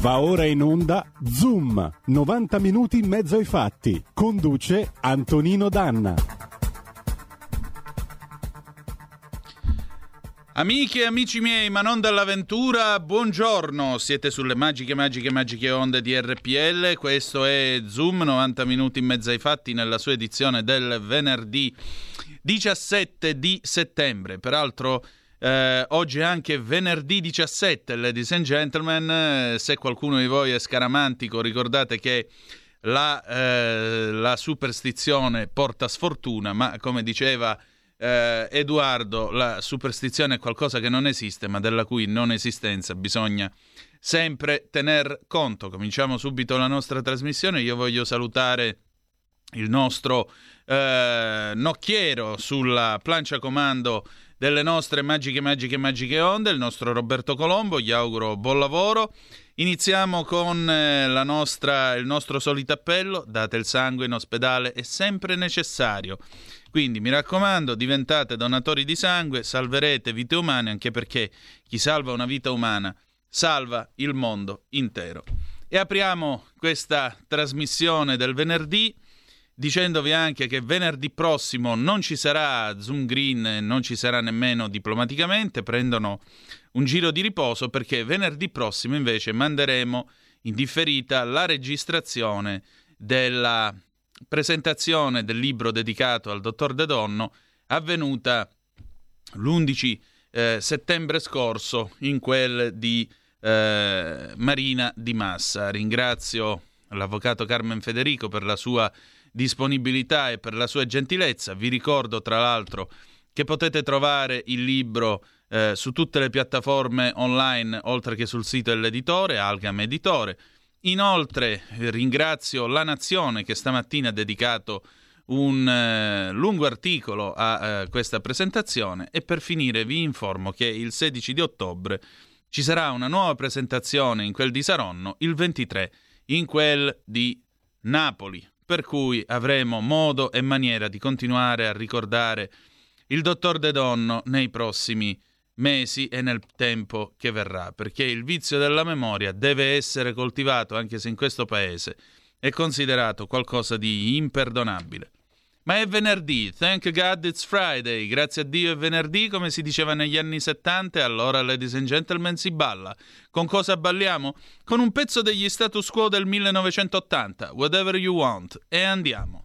Va ora in onda Zoom, 90 minuti in mezzo ai fatti. Conduce Antonino Danna. Amiche e amici miei, ma non dall'avventura, buongiorno. Siete sulle magiche, magiche, magiche onde di RPL. Questo è Zoom, 90 minuti in mezzo ai fatti, nella sua edizione del venerdì 17 di settembre. Peraltro eh, oggi è anche venerdì 17, ladies and gentlemen. Eh, se qualcuno di voi è scaramantico, ricordate che la, eh, la superstizione porta sfortuna, ma come diceva eh, Edoardo, la superstizione è qualcosa che non esiste, ma della cui non esistenza bisogna sempre tener conto. Cominciamo subito la nostra trasmissione. Io voglio salutare il nostro eh, nocchiero sulla plancia comando delle nostre magiche, magiche, magiche onde, il nostro Roberto Colombo, gli auguro buon lavoro. Iniziamo con eh, nostra, il nostro solito appello, date il sangue in ospedale, è sempre necessario. Quindi mi raccomando, diventate donatori di sangue, salverete vite umane, anche perché chi salva una vita umana salva il mondo intero. E apriamo questa trasmissione del venerdì dicendovi anche che venerdì prossimo non ci sarà Zoom Green, non ci sarà nemmeno diplomaticamente, prendono un giro di riposo perché venerdì prossimo invece manderemo in differita la registrazione della presentazione del libro dedicato al dottor De Donno avvenuta l'11 eh, settembre scorso in quel di eh, Marina di Massa. Ringrazio l'avvocato Carmen Federico per la sua disponibilità e per la sua gentilezza. Vi ricordo tra l'altro che potete trovare il libro eh, su tutte le piattaforme online, oltre che sul sito dell'editore, Algam Editore. Inoltre ringrazio La Nazione che stamattina ha dedicato un eh, lungo articolo a eh, questa presentazione e per finire vi informo che il 16 di ottobre ci sarà una nuova presentazione in quel di Saronno, il 23 in quel di Napoli per cui avremo modo e maniera di continuare a ricordare il dottor De Donno nei prossimi mesi e nel tempo che verrà, perché il vizio della memoria deve essere coltivato anche se in questo paese è considerato qualcosa di imperdonabile. Ma è venerdì, thank God it's Friday, grazie a Dio è venerdì come si diceva negli anni 70 e allora ladies and gentlemen si balla. Con cosa balliamo? Con un pezzo degli status quo del 1980, Whatever You Want, e andiamo.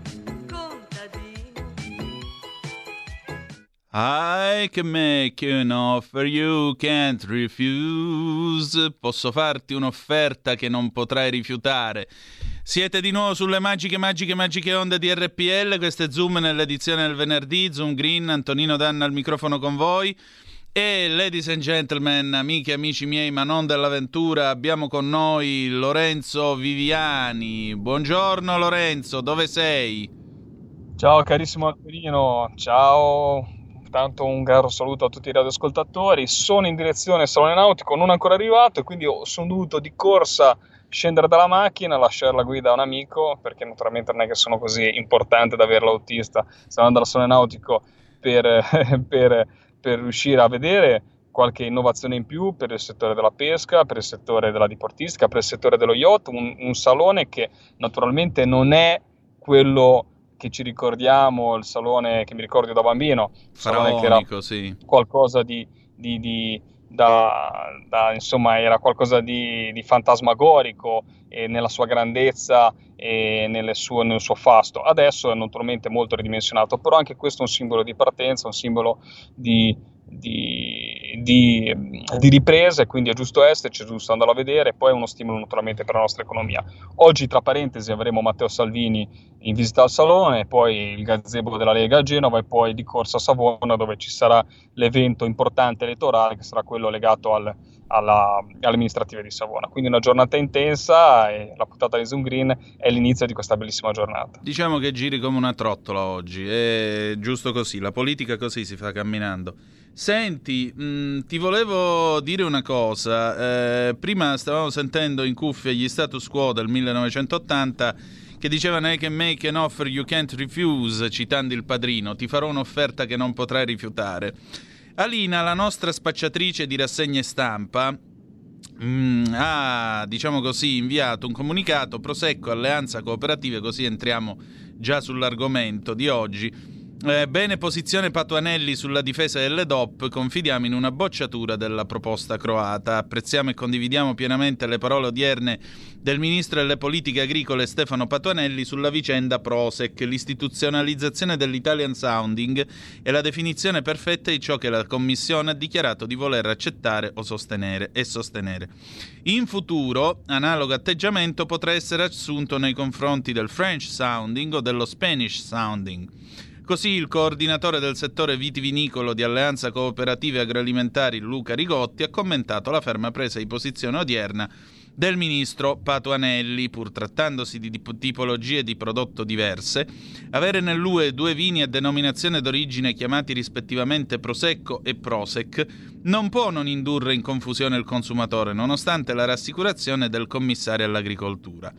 I can make you an offer you can't refuse. Posso farti un'offerta che non potrai rifiutare. Siete di nuovo sulle magiche, magiche, magiche onde di RPL. Questo è Zoom nell'edizione del venerdì. Zoom Green, Antonino Danna al microfono con voi. E ladies and gentlemen, amiche e amici miei, ma non dell'avventura, abbiamo con noi Lorenzo Viviani. Buongiorno Lorenzo, dove sei? Ciao carissimo Antonino, ciao, tanto un caro saluto a tutti i radioascoltatori. Sono in direzione Salone Nautico, non ancora arrivato e quindi sono dovuto di corsa scendere dalla macchina, lasciare la guida a un amico perché naturalmente non è che sono così importante da avere l'autista. Stiamo andando al Salone Nautico per, per, per riuscire a vedere qualche innovazione in più per il settore della pesca, per il settore della diportistica, per il settore dello yacht, un, un salone che naturalmente non è quello che ci ricordiamo, il salone che mi ricordo da bambino, Faraonico, sì. qualcosa di, di- di- da, da- insomma era qualcosa di, di fantasmagorico e nella sua grandezza e sue- nel suo fasto. Adesso è naturalmente molto ridimensionato, però anche questo è un simbolo di partenza, un simbolo di, di, di, di ripresa e quindi è giusto esserci, è giusto andarlo a vedere, poi è uno stimolo naturalmente per la nostra economia. Oggi, tra parentesi, avremo Matteo Salvini in visita al Salone, poi il gazebo della Lega a Genova e poi di corsa a Savona dove ci sarà l'evento importante elettorale che sarà quello legato al- alla- alle di Savona. Quindi una giornata intensa e la puntata di Zoom Green è l'inizio di questa bellissima giornata. Diciamo che giri come una trottola oggi, è giusto così, la politica così si fa camminando. Senti, mh, ti volevo dire una cosa, eh, prima stavamo sentendo in cuffia gli status quo del 1980 che dicevano I can make an offer you can't refuse, citando il padrino, ti farò un'offerta che non potrai rifiutare. Alina, la nostra spacciatrice di rassegne stampa, Mm, ha, diciamo così, inviato un comunicato Prosecco Alleanza Cooperative, così entriamo già sull'argomento di oggi. Eh, bene posizione Patuanelli sulla difesa delle DOP, confidiamo in una bocciatura della proposta croata. Apprezziamo e condividiamo pienamente le parole odierne del ministro delle politiche agricole Stefano Patuanelli sulla vicenda Prosec, l'istituzionalizzazione dell'Italian Sounding e la definizione perfetta di ciò che la Commissione ha dichiarato di voler accettare o sostenere e sostenere. In futuro, analogo atteggiamento potrà essere assunto nei confronti del French Sounding o dello Spanish Sounding. Così il coordinatore del settore vitivinicolo di Alleanza Cooperative Agroalimentari Luca Rigotti ha commentato la ferma presa di posizione odierna del ministro Patuanelli, pur trattandosi di tipologie di prodotto diverse, avere nell'UE due vini a denominazione d'origine chiamati rispettivamente Prosecco e Prosec non può non indurre in confusione il consumatore, nonostante la rassicurazione del commissario all'agricoltura.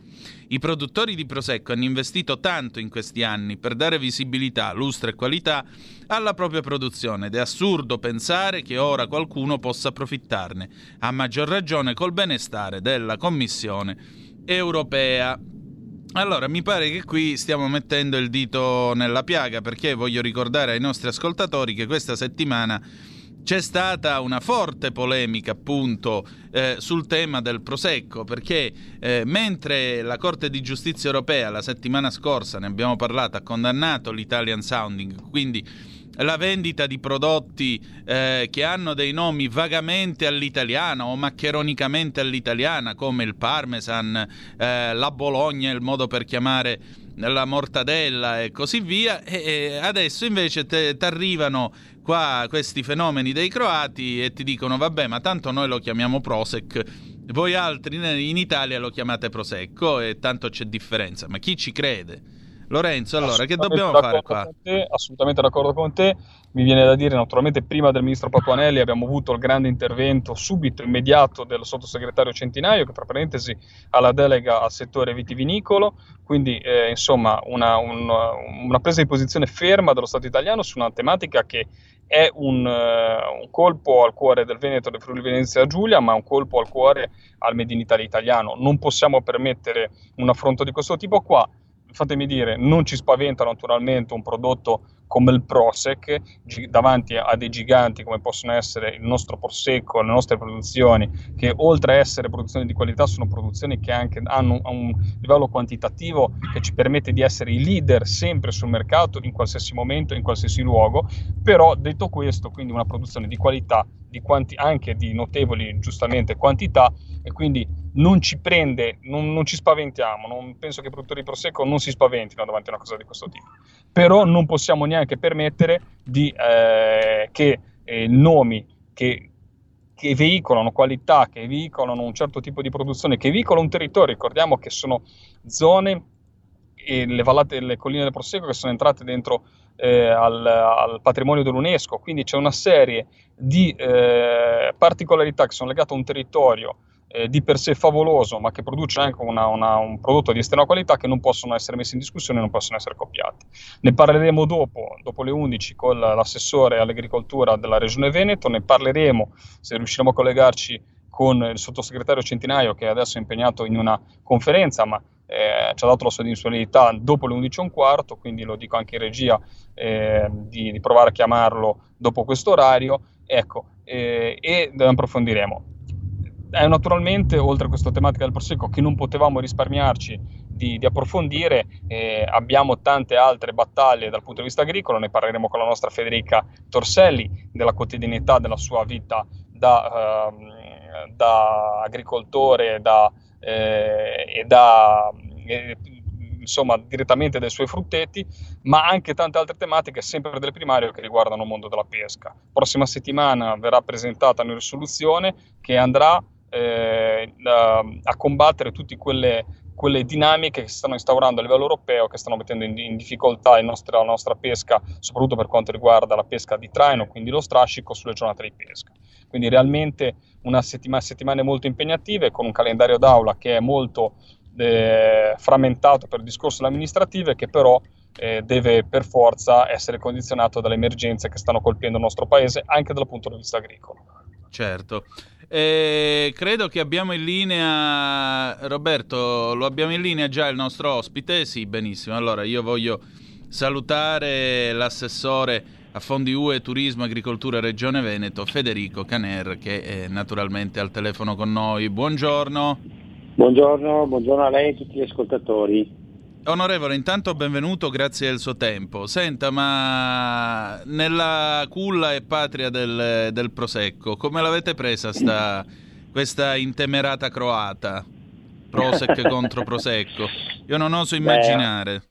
I produttori di Prosecco hanno investito tanto in questi anni per dare visibilità, lustro e qualità alla propria produzione ed è assurdo pensare che ora qualcuno possa approfittarne, a maggior ragione col benestare della Commissione europea. Allora, mi pare che qui stiamo mettendo il dito nella piaga perché voglio ricordare ai nostri ascoltatori che questa settimana c'è stata una forte polemica appunto eh, sul tema del prosecco perché eh, mentre la Corte di Giustizia europea la settimana scorsa, ne abbiamo parlato, ha condannato l'Italian Sounding, quindi la vendita di prodotti eh, che hanno dei nomi vagamente all'italiana o maccheronicamente all'italiana come il parmesan, eh, la bologna, il modo per chiamare la mortadella e così via e, adesso invece ti arrivano qua questi fenomeni dei croati e ti dicono vabbè ma tanto noi lo chiamiamo Prosec voi altri in Italia lo chiamate Prosecco e tanto c'è differenza ma chi ci crede? Lorenzo, allora, che dobbiamo fare qua? Te, assolutamente d'accordo con te. Mi viene da dire, naturalmente, prima del ministro Patuanelli abbiamo avuto il grande intervento subito, immediato, del sottosegretario Centinaio, che tra parentesi ha la delega al settore vitivinicolo. Quindi, eh, insomma, una, un, una, presa di posizione ferma dello Stato italiano su una tematica che è un, uh, un colpo al cuore del Veneto del Friuli Venezia Giulia, ma un colpo al cuore al Made in Italy italiano. Non possiamo permettere un affronto di questo tipo qua fatemi dire, non ci spaventa naturalmente un prodotto come il Prosec davanti a dei giganti come possono essere il nostro Prosecco, le nostre produzioni, che oltre a essere produzioni di qualità sono produzioni che anche hanno un livello quantitativo che ci permette di essere i leader sempre sul mercato in qualsiasi momento, in qualsiasi luogo, però detto questo, quindi una produzione di qualità, di quanti, anche di notevoli giustamente quantità e quindi non ci prende, non, non ci spaventiamo, non, penso che i produttori di Prosecco non si spaventino davanti a una cosa di questo tipo, però non possiamo neanche permettere di, eh, che eh, nomi che, che veicolano qualità, che veicolano un certo tipo di produzione, che veicolano un territorio, ricordiamo che sono zone e le vallate le colline del Prosecco che sono entrate dentro eh, al, al, patrimonio dell'UNESCO, quindi c'è una serie di eh, particolarità che sono legate a un territorio eh, di per sé favoloso, ma che produce anche una, una, un prodotto di estrema qualità che non possono essere messi in discussione, non possono essere copiati. Ne parleremo dopo, dopo le 11, con l'assessore all'agricoltura della Regione Veneto, ne parleremo se riusciremo a collegarci con il sottosegretario Centinaio che adesso è impegnato in una conferenza, ma eh, ci ha dato la sua disponibilità dopo le 11 e un quarto, quindi lo dico anche in regia eh, di, di, provare a chiamarlo dopo questo orario, ecco, eh, e approfondiremo eh, naturalmente, oltre a questa tematica del prosecco che non potevamo risparmiarci di, di approfondire, eh, abbiamo tante altre battaglie dal punto di vista agricolo, ne parleremo con la nostra Federica Torselli della quotidianità della sua vita da, eh, da agricoltore da, eh, e da eh, insomma direttamente dai suoi frutteti, ma anche tante altre tematiche sempre del primario che riguardano il mondo della pesca. Prossima settimana verrà presentata una risoluzione che andrà eh, a combattere tutte quelle, quelle, dinamiche che si stanno instaurando a livello europeo, che stanno mettendo in, in difficoltà nostra, la nostra pesca, soprattutto per quanto riguarda la pesca di traino, quindi lo strascico sulle giornate di pesca. Quindi realmente una settima, settimane molto impegnative con un calendario d'aula che è molto eh, frammentato per discorso amministrativo e che però eh, deve per forza essere condizionato dalle emergenze che stanno colpendo il nostro paese anche dal punto di vista agricolo. Certo. Eh, credo che abbiamo in linea Roberto, lo abbiamo in linea già il nostro ospite? Sì, benissimo. Allora io voglio salutare l'assessore a Fondi UE Turismo Agricoltura Regione Veneto, Federico Caner, che è naturalmente al telefono con noi. Buongiorno. Buongiorno, buongiorno a lei e a tutti gli ascoltatori. Onorevole, intanto benvenuto, grazie del suo tempo. Senta, ma nella culla e patria del, del Prosecco, come l'avete presa sta, questa intemerata croata? Prosec contro Prosecco. Io non oso immaginare.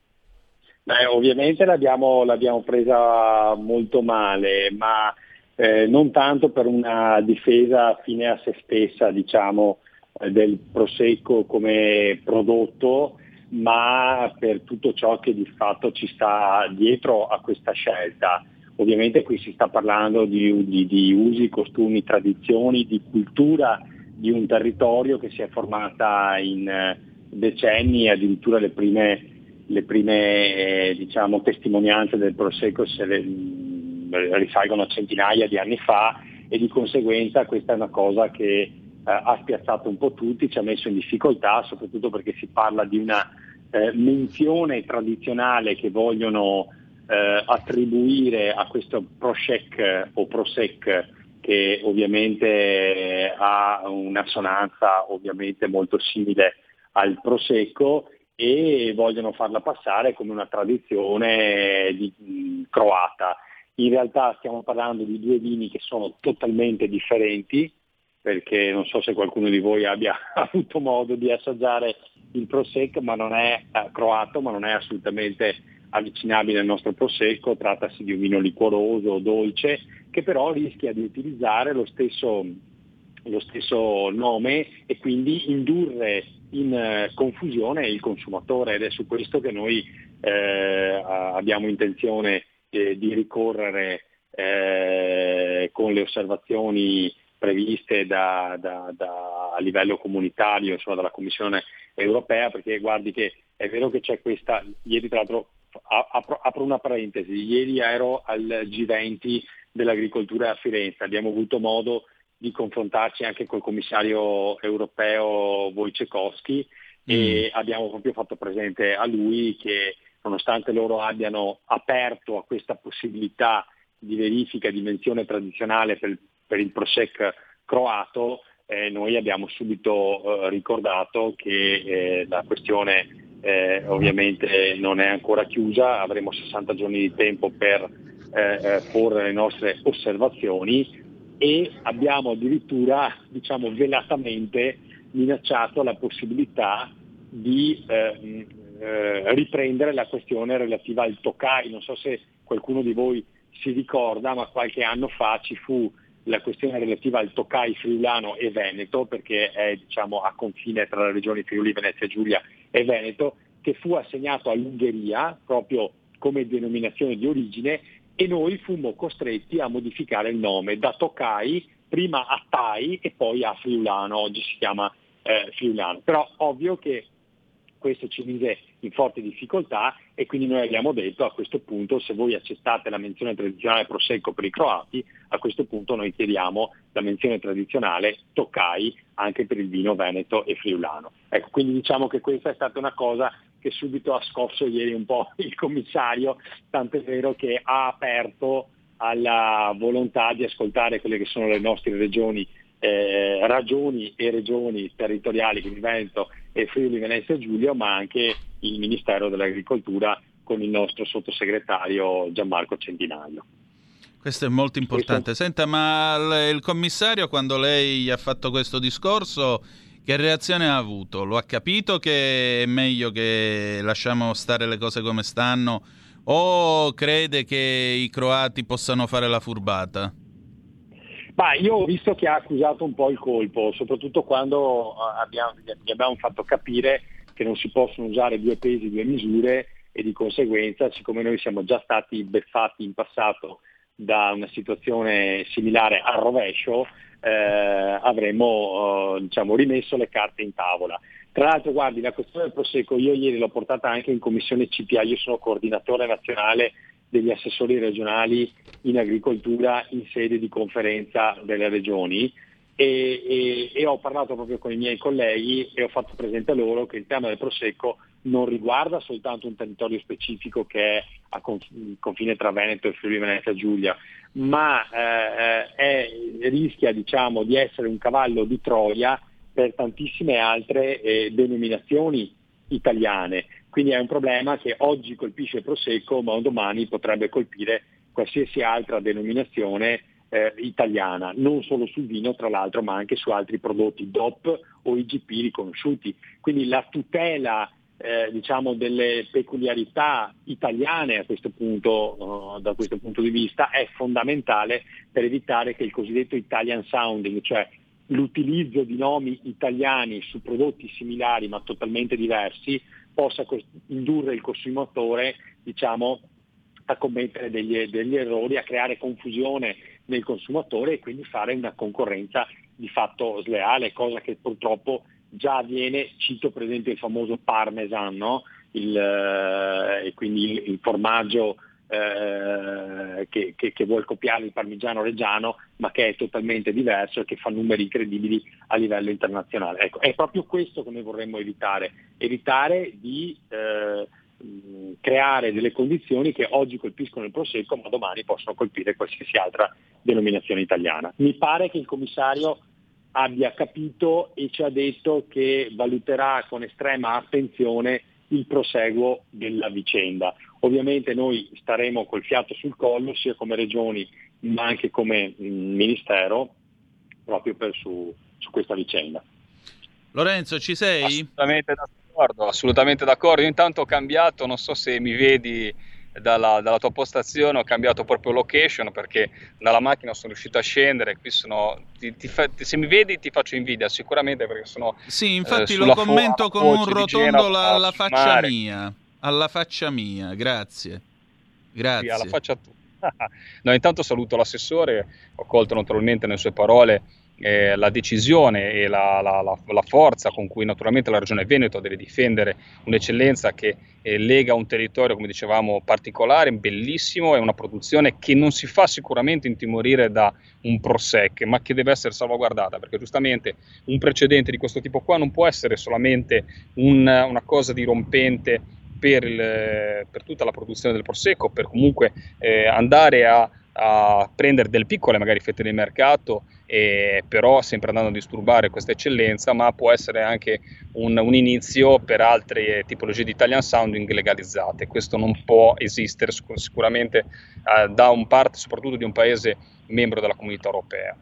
Beh, beh ovviamente l'abbiamo, l'abbiamo, presa molto male, ma eh, non tanto per una difesa fine a se stessa, diciamo, eh, del Prosecco come prodotto, ma per tutto ciò che di fatto ci sta dietro a questa scelta. Ovviamente qui si sta parlando di, di, di usi, costumi, tradizioni, di cultura di un territorio che si è formata in eh, decenni, addirittura le prime, le prime eh, diciamo, testimonianze del Prosecco se le, mm, risalgono a centinaia di anni fa e di conseguenza questa è una cosa che eh, ha spiazzato un po' tutti, ci ha messo in difficoltà, soprattutto perché si parla di una eh, menzione tradizionale che vogliono eh, attribuire a questo Prosec o Prosec che ovviamente ha un'assonanza ovviamente molto simile al Prosecco e vogliono farla passare come una tradizione di, mh, croata. In realtà stiamo parlando di due vini che sono totalmente differenti, perché non so se qualcuno di voi abbia avuto modo di assaggiare il Prosecco, ma non è eh, croato, ma non è assolutamente avvicinabile al nostro Prosecco, trattasi di un vino liquoroso, dolce, che però rischia di utilizzare lo stesso lo stesso nome e quindi indurre in eh, confusione il consumatore. Ed è su questo che noi eh, abbiamo intenzione di ricorrere eh, con le osservazioni previste da, da, da, a livello comunitario, insomma, dalla Commissione europea, perché guardi che è vero che c'è questa, ieri tra l'altro apro, apro una parentesi, ieri ero al G20 dell'agricoltura a Firenze, abbiamo avuto modo di confrontarci anche col commissario europeo Wojciechowski mm. e abbiamo proprio fatto presente a lui che nonostante loro abbiano aperto a questa possibilità di verifica di menzione tradizionale per, per il Prosec croato, eh, noi abbiamo subito eh, ricordato che eh, la questione eh, ovviamente non è ancora chiusa, avremo 60 giorni di tempo per eh, eh, porre le nostre osservazioni e abbiamo addirittura diciamo, velatamente minacciato la possibilità di eh, eh, riprendere la questione relativa al Tokai. Non so se qualcuno di voi si ricorda, ma qualche anno fa ci fu la questione relativa al Tokai friulano e Veneto, perché è diciamo, a confine tra le regioni Friuli, Venezia Giulia e Veneto, che fu assegnato all'Ungheria proprio come denominazione di origine e noi fummo costretti a modificare il nome da Tokai prima a Tai e poi a Friulano, oggi si chiama eh, Friulano. Però ovvio che questo ci mise in forte difficoltà e quindi noi abbiamo detto a questo punto se voi accettate la menzione tradizionale Prosecco per i croati, a questo punto noi chiediamo la menzione tradizionale Toccai anche per il vino veneto e friulano. Ecco, quindi diciamo che questa è stata una cosa che subito ha scosso ieri un po' il commissario, tanto è vero che ha aperto alla volontà di ascoltare quelle che sono le nostre regioni eh, ragioni e regioni territoriali, quindi Veneto e Friuli Venezia Giulia, ma anche il Ministero dell'Agricoltura con il nostro sottosegretario Gianmarco Centinaio. Questo è molto importante. Senta, ma il commissario quando lei ha fatto questo discorso, che reazione ha avuto? Lo ha capito che è meglio che lasciamo stare le cose come stanno o crede che i croati possano fare la furbata? Ma io ho visto che ha accusato un po' il colpo, soprattutto quando eh, abbiamo, gli abbiamo fatto capire che non si possono usare due pesi, due misure e di conseguenza, siccome noi siamo già stati beffati in passato da una situazione similare al rovescio, eh, avremmo eh, diciamo, rimesso le carte in tavola. Tra l'altro, guardi, la questione del Prosecco, io ieri l'ho portata anche in commissione CPA, io sono coordinatore nazionale degli assessori regionali in agricoltura in sede di conferenza delle regioni e, e, e, ho parlato proprio con i miei colleghi e ho fatto presente a loro che il tema del prosecco non riguarda soltanto un territorio specifico che è a confine tra Veneto e Friuli Venezia Giulia, ma eh, è, rischia diciamo, di essere un cavallo di Troia per tantissime altre eh, denominazioni italiane. Quindi è un problema che oggi colpisce il Prosecco, ma domani potrebbe colpire qualsiasi altra denominazione eh, italiana, non solo sul vino tra l'altro, ma anche su altri prodotti DOP o IGP riconosciuti. Quindi la tutela eh, diciamo, delle peculiarità italiane a questo punto, uh, da questo punto di vista è fondamentale per evitare che il cosiddetto Italian sounding, cioè l'utilizzo di nomi italiani su prodotti similari ma totalmente diversi, possa indurre il consumatore diciamo, a commettere degli, degli, errori, a creare confusione nel consumatore e quindi fare una concorrenza di fatto sleale, cosa che purtroppo già avviene, cito per esempio il famoso parmesan, no? il, eh, e quindi il, il formaggio eh, che, che, che, vuole copiare il parmigiano reggiano, ma che è totalmente diverso e che fa numeri incredibili a livello internazionale. Ecco, è proprio questo che noi vorremmo evitare, evitare di eh, creare delle condizioni che oggi colpiscono il Prosecco, ma domani possono colpire qualsiasi altra denominazione italiana. Mi pare che il commissario abbia capito e ci ha detto che valuterà con estrema attenzione il proseguo della vicenda. Ovviamente noi staremo col fiato sul collo sia come regioni ma anche come mm, Ministero proprio per su, su questa vicenda. Lorenzo, ci sei? Assolutamente d'accordo, assolutamente d'accordo. Io intanto ho cambiato, non so se mi vedi dalla, dalla, tua postazione, ho cambiato proprio location perché dalla macchina sono riuscito a scendere. Qui sono, ti, ti fa, se mi vedi ti faccio invidia sicuramente perché sono... Sì, infatti eh, lo commento con un rotondo alla faccia mare. mia. Alla faccia mia, grazie. Grazie. Sì, alla faccia tua. no, intanto saluto l'assessore, ho colto naturalmente nelle sue parole eh, la decisione e la, la, la, la, forza con cui naturalmente la Regione Veneto deve difendere un'eccellenza che eh, lega un territorio, come dicevamo, particolare, bellissimo, è una produzione che non si fa sicuramente intimorire da un Prosec, ma che deve essere salvaguardata, perché giustamente un precedente di questo tipo qua non può essere solamente un, una cosa dirompente per, il, per, tutta la produzione del Prosecco, per comunque eh, andare a, a prendere delle piccole magari fette di mercato eh, però sempre andando a disturbare questa eccellenza, ma può essere anche un, un, inizio per altre tipologie di Italian sounding legalizzate. Questo non può esistere sicuramente eh, da un parte soprattutto di un paese membro della comunità europea.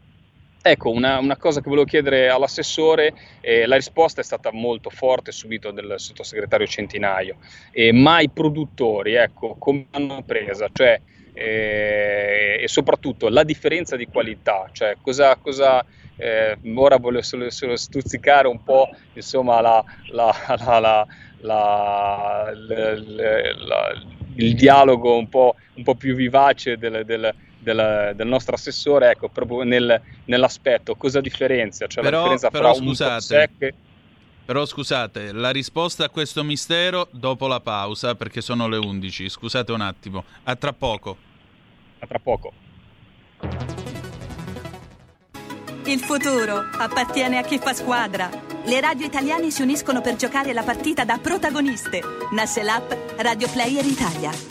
Ecco, una, una, cosa che volevo chiedere all'assessore, eh, la risposta è stata molto forte subito del sottosegretario Centinaio, eh, ma i produttori, ecco, come hanno presa? Cioè, eh, e soprattutto la differenza di qualità, cioè cosa, cosa eh, ora voglio solo, solo, stuzzicare un po' insomma la, la, la, il dialogo un po', un po', più vivace del, del, del, del nostro assessore, ecco, proprio nel, nell'aspetto cosa differenzia, cioè però, la differenza però, fra scusate, un sec però scusate, la risposta a questo mistero dopo la pausa, perché sono le 11. Scusate un attimo. A tra poco. A tra poco. Il futuro appartiene a chi fa squadra. Le radio italiane si uniscono per giocare la partita da protagoniste. Nasce l'app Radio Player Italia.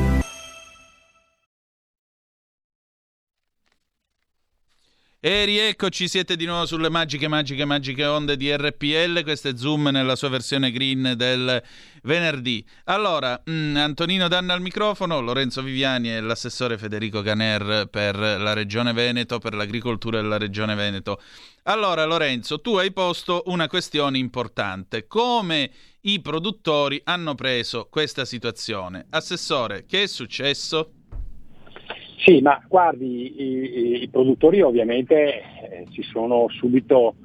E rieccoci, siete di nuovo sulle magiche, magiche, magiche onde di RPL. Questo è Zoom nella sua versione green del venerdì. Allora, mh, mm, Antonino Danna al microfono, Lorenzo Viviani e l'assessore Federico Caner per la Regione Veneto, per l'agricoltura della Regione Veneto. Allora Lorenzo, tu hai posto una questione importante. Come i produttori hanno preso questa situazione? Assessore, che è successo? Sì, ma guardi, i, i produttori ovviamente eh, si sono subito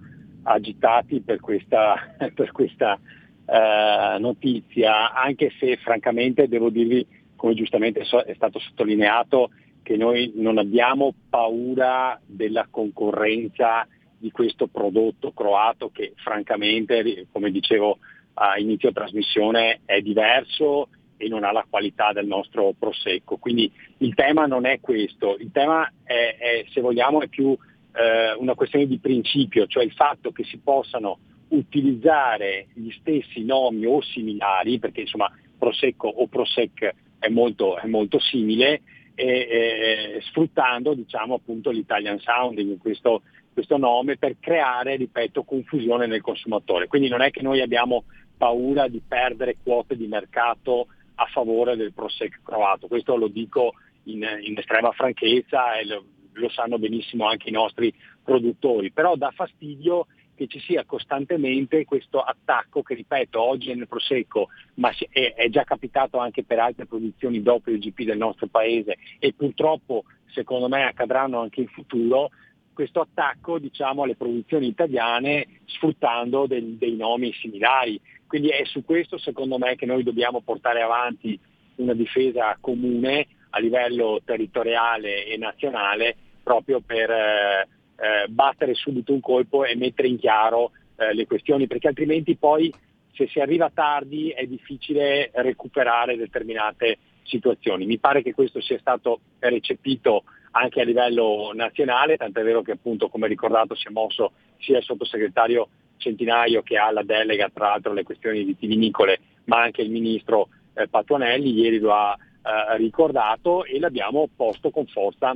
agitati per questa, per questa eh, notizia, anche se francamente devo dirvi, come giustamente è stato sottolineato, che noi non abbiamo paura della concorrenza di questo prodotto croato che francamente, come dicevo a inizio trasmissione, è diverso e non ha la qualità del nostro prosecco. Quindi il tema non è questo, il tema è, è se vogliamo, è più eh, una questione di principio, cioè il fatto che si possano utilizzare gli stessi nomi o similari, perché insomma prosecco o prosec è molto, è molto simile, e, e, sfruttando diciamo, appunto l'Italian sounding, questo, questo nome per creare, ripeto, confusione nel consumatore. Quindi non è che noi abbiamo paura di perdere quote di mercato a favore del Prosec croato, questo lo dico in, in estrema franchezza e lo, lo, sanno benissimo anche i nostri produttori, però dà fastidio che ci sia costantemente questo attacco che ripeto oggi è nel Prosecco ma è già capitato anche per altre produzioni dopo il GP del nostro paese e purtroppo secondo me accadranno anche in futuro questo attacco diciamo, alle produzioni italiane sfruttando del, dei nomi similari. Quindi è su questo secondo me che noi dobbiamo portare avanti una difesa comune a livello territoriale e nazionale proprio per eh, eh, battere subito un colpo e mettere in chiaro eh, le questioni, perché altrimenti poi se si arriva tardi è difficile recuperare determinate situazioni. Mi pare che questo sia stato recepito anche a livello nazionale, tant'è vero che appunto come ricordato si è mosso sia il sottosegretario Centinaio che ha la delega tra l'altro alle questioni vitivinicole, ma anche il ministro eh, Patuanelli ieri lo ha eh, ricordato e l'abbiamo posto con forza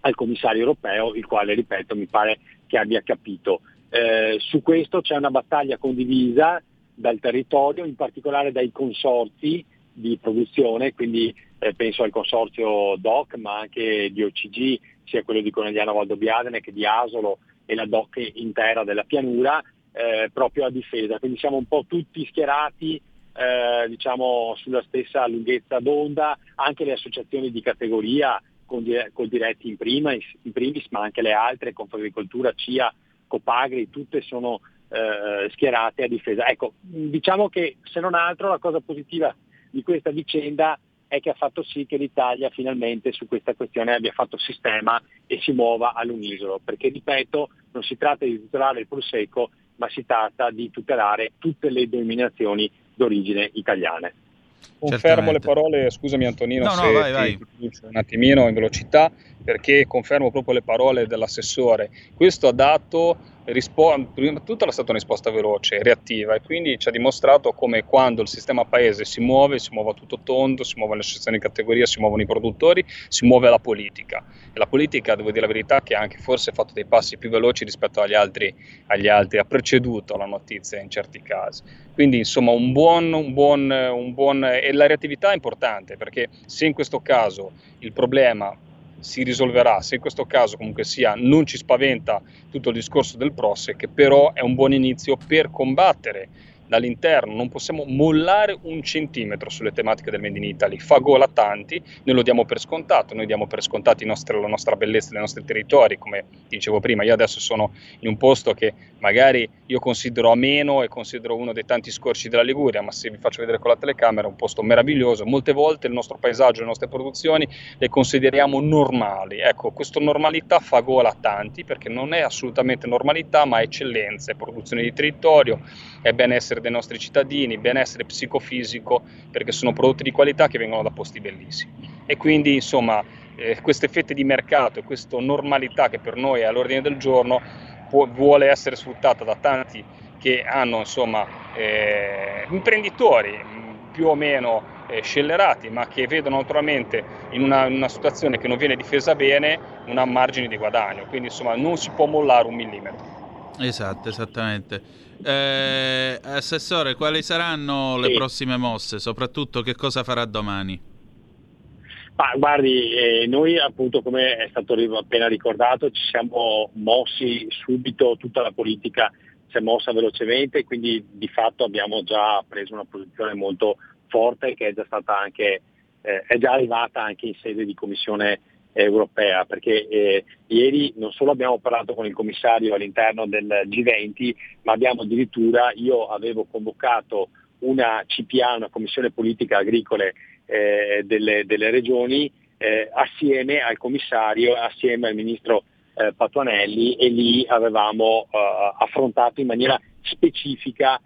al commissario europeo, il quale, ripeto, mi pare che abbia capito. Eh, su questo c'è una battaglia condivisa dal territorio, in particolare dai consorzi di produzione, quindi eh, penso al consorzio DOC, ma anche di OCG, sia quello di Conegliano Valdobbiadene che di Asolo e la DOC intera della pianura, eh, proprio a difesa. Quindi siamo un po' tutti schierati eh, diciamo, sulla stessa lunghezza d'onda, anche le associazioni di categoria con, con diretti in, prima, in primis, ma anche le altre, Confagricoltura, CIA, Copagri, tutte sono eh, schierate a difesa. Ecco, diciamo che se non altro la cosa positiva di questa vicenda è che ha fatto sì che l'Italia finalmente su questa questione abbia fatto sistema e si muova all'unisono, perché ripeto, non si tratta di tutelare il Prosecco, ma si tratta di tutelare tutte le denominazioni d'origine italiane. Confermo le parole, scusami Antonino no, se no, vai, vai. un attimino in velocità, perché confermo proprio le parole dell'assessore. Questo ha dato rispo- prima di tutto è stata una risposta veloce, reattiva e quindi ci ha dimostrato come quando il sistema paese si muove, si muove a tutto tondo, si muovono le associazioni di categoria, si muovono i produttori, si muove la politica. E la politica, devo dire la verità, che ha anche forse fatto dei passi più veloci rispetto agli altri, agli altri ha preceduto la notizia in certi casi. Quindi insomma un buon, un buon, un buon... e la reattività è importante perché se in questo caso il problema si risolverà, se in questo caso comunque sia non ci spaventa tutto il discorso del PROSE, però è un buon inizio per combattere dall'interno, non possiamo mollare un centimetro sulle tematiche del Made in Italy, fa gola tanti, noi lo diamo per scontato, noi diamo per scontato nostri, la nostra bellezza dei nostri territori, come dicevo prima, io adesso sono in un posto che magari io considero ameno e considero uno dei tanti scorci della Liguria, ma se vi faccio vedere con la telecamera è un posto meraviglioso, molte volte il nostro paesaggio, le nostre produzioni le consideriamo normali, ecco, questa normalità fa gola a tanti perché non è assolutamente normalità ma eccellenza, è produzione di territorio, è benessere benessere dei nostri cittadini, benessere psicofisico, perché sono prodotti di qualità che vengono da posti bellissimi. E quindi, insomma, eh, queste fette di mercato e questa normalità che per noi è all'ordine del giorno può, vuole essere sfruttata da tanti che hanno, insomma, eh, imprenditori più o meno eh, scellerati, ma che vedono naturalmente in una, in una, situazione che non viene difesa bene una margine di guadagno. Quindi, insomma, non si può mollare un millimetro. Esatto, esattamente. Eh, assessore, quali saranno le sì. prossime mosse? Soprattutto che cosa farà domani? Ma guardi, eh, noi appunto come è stato appena ricordato ci siamo mossi subito, tutta la politica si è mossa velocemente, quindi di fatto abbiamo già preso una posizione molto forte che è già stata anche, eh, è già arrivata anche in sede di commissione europea, perché eh, ieri non solo abbiamo parlato con il commissario all'interno del G20, ma abbiamo addirittura, io avevo convocato una CPA, una commissione politica agricole eh, delle, delle, regioni, eh, assieme al commissario, assieme al ministro eh, Patuanelli e lì avevamo eh, affrontato in maniera specifica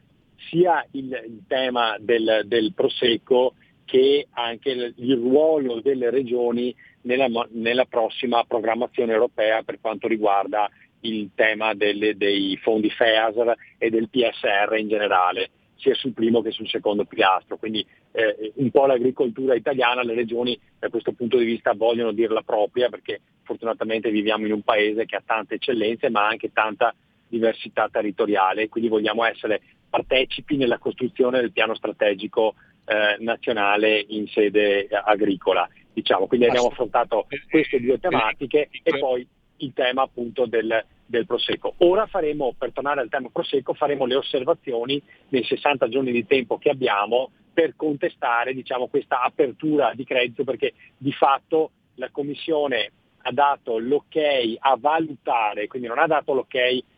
sia il, il tema del, del Prosecco che anche il, ruolo delle regioni nella, nella, prossima programmazione europea per quanto riguarda il tema delle, dei fondi FEASR e del PSR in generale, sia sul primo che sul secondo pilastro. Quindi eh, un po' l'agricoltura italiana, le regioni da questo punto di vista vogliono dirla propria perché fortunatamente viviamo in un paese che ha tante eccellenze ma anche tanta diversità territoriale, quindi vogliamo essere partecipi nella costruzione del piano strategico eh, nazionale in sede agricola. Diciamo. Quindi abbiamo affrontato queste due tematiche e poi il tema appunto del, del Prosecco. Ora faremo, per tornare al tema Prosecco, faremo le osservazioni nei 60 giorni di tempo che abbiamo per contestare diciamo, questa apertura di credito perché di fatto la Commissione ha dato l'ok a valutare, quindi non ha dato l'ok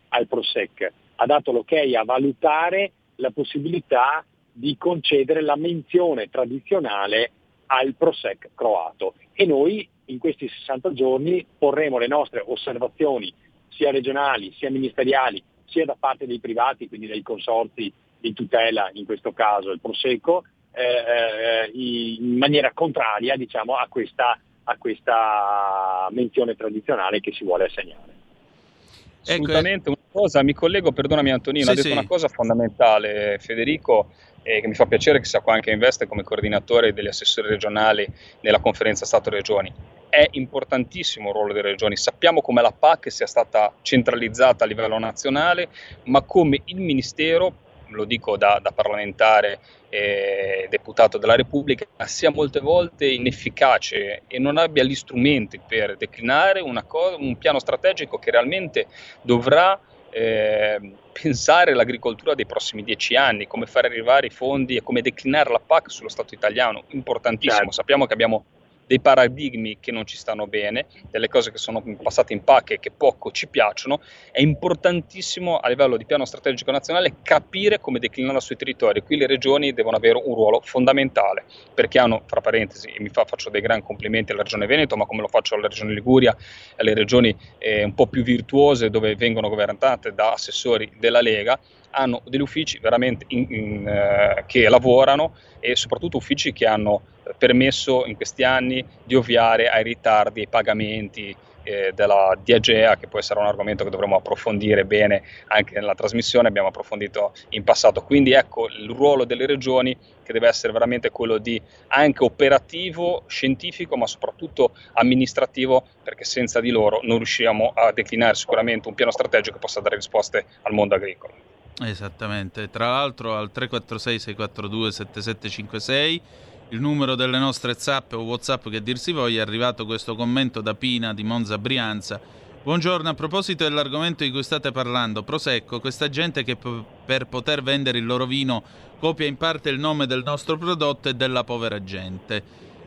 al Prosec, ha dato l'ok a valutare la possibilità di concedere la menzione tradizionale al Prosec croato e noi in questi 60 giorni porremo le nostre osservazioni sia regionali sia ministeriali sia da parte dei privati, quindi dei consorzi di tutela, in questo caso il Prosecco, eh, eh in maniera contraria diciamo, a, questa, a questa menzione tradizionale che si vuole assegnare. Ecco, Assolutamente, una cosa, mi collego, perdonami Antonino, sì, ha detto sì. una cosa fondamentale Federico, eh, che mi fa piacere che sia qua anche Investe come coordinatore degli assessori regionali nella conferenza Stato-Regioni. È importantissimo il ruolo delle regioni, sappiamo come la PAC sia stata centralizzata a livello nazionale, ma come il Ministero lo dico da, da parlamentare e deputato della Repubblica, sia molte volte inefficace e non abbia gli strumenti per declinare cosa, un piano strategico che realmente dovrà eh, pensare l'agricoltura dei prossimi dieci anni, come fare arrivare i fondi e come declinare la PAC sullo Stato italiano, importantissimo. Certo. Sappiamo che abbiamo dei paradigmi che non ci stanno bene, delle cose che sono passate in PAC e che poco ci piacciono, è importantissimo a livello di piano strategico nazionale capire come declinarla sui territori. Qui le regioni devono avere un ruolo fondamentale perché hanno, fra parentesi, e mi fa, faccio dei gran complimenti alla regione Veneto, ma come lo faccio alla regione Liguria, alle regioni eh, un po' più virtuose dove vengono governate da assessori della Lega, hanno degli uffici veramente in, in, eh, che lavorano e soprattutto uffici che hanno permesso in questi anni di ovviare ai ritardi, ai pagamenti eh, della Diagea, che può essere un argomento che dovremo approfondire bene anche nella trasmissione, abbiamo approfondito in passato. Quindi ecco il ruolo delle regioni che deve essere veramente quello di anche operativo, scientifico, ma soprattutto amministrativo, perché senza di loro non riusciamo a declinare sicuramente un piano strategico che possa dare risposte al mondo agricolo. Esattamente, tra l'altro al 346 642 7756 il numero delle nostre zap o whatsapp che dir si voglia è arrivato questo commento da Pina di Monza Brianza Buongiorno, a proposito dell'argomento di cui state parlando, Prosecco, questa gente che p- per poter vendere il loro vino copia in parte il nome del nostro prodotto e della povera gente.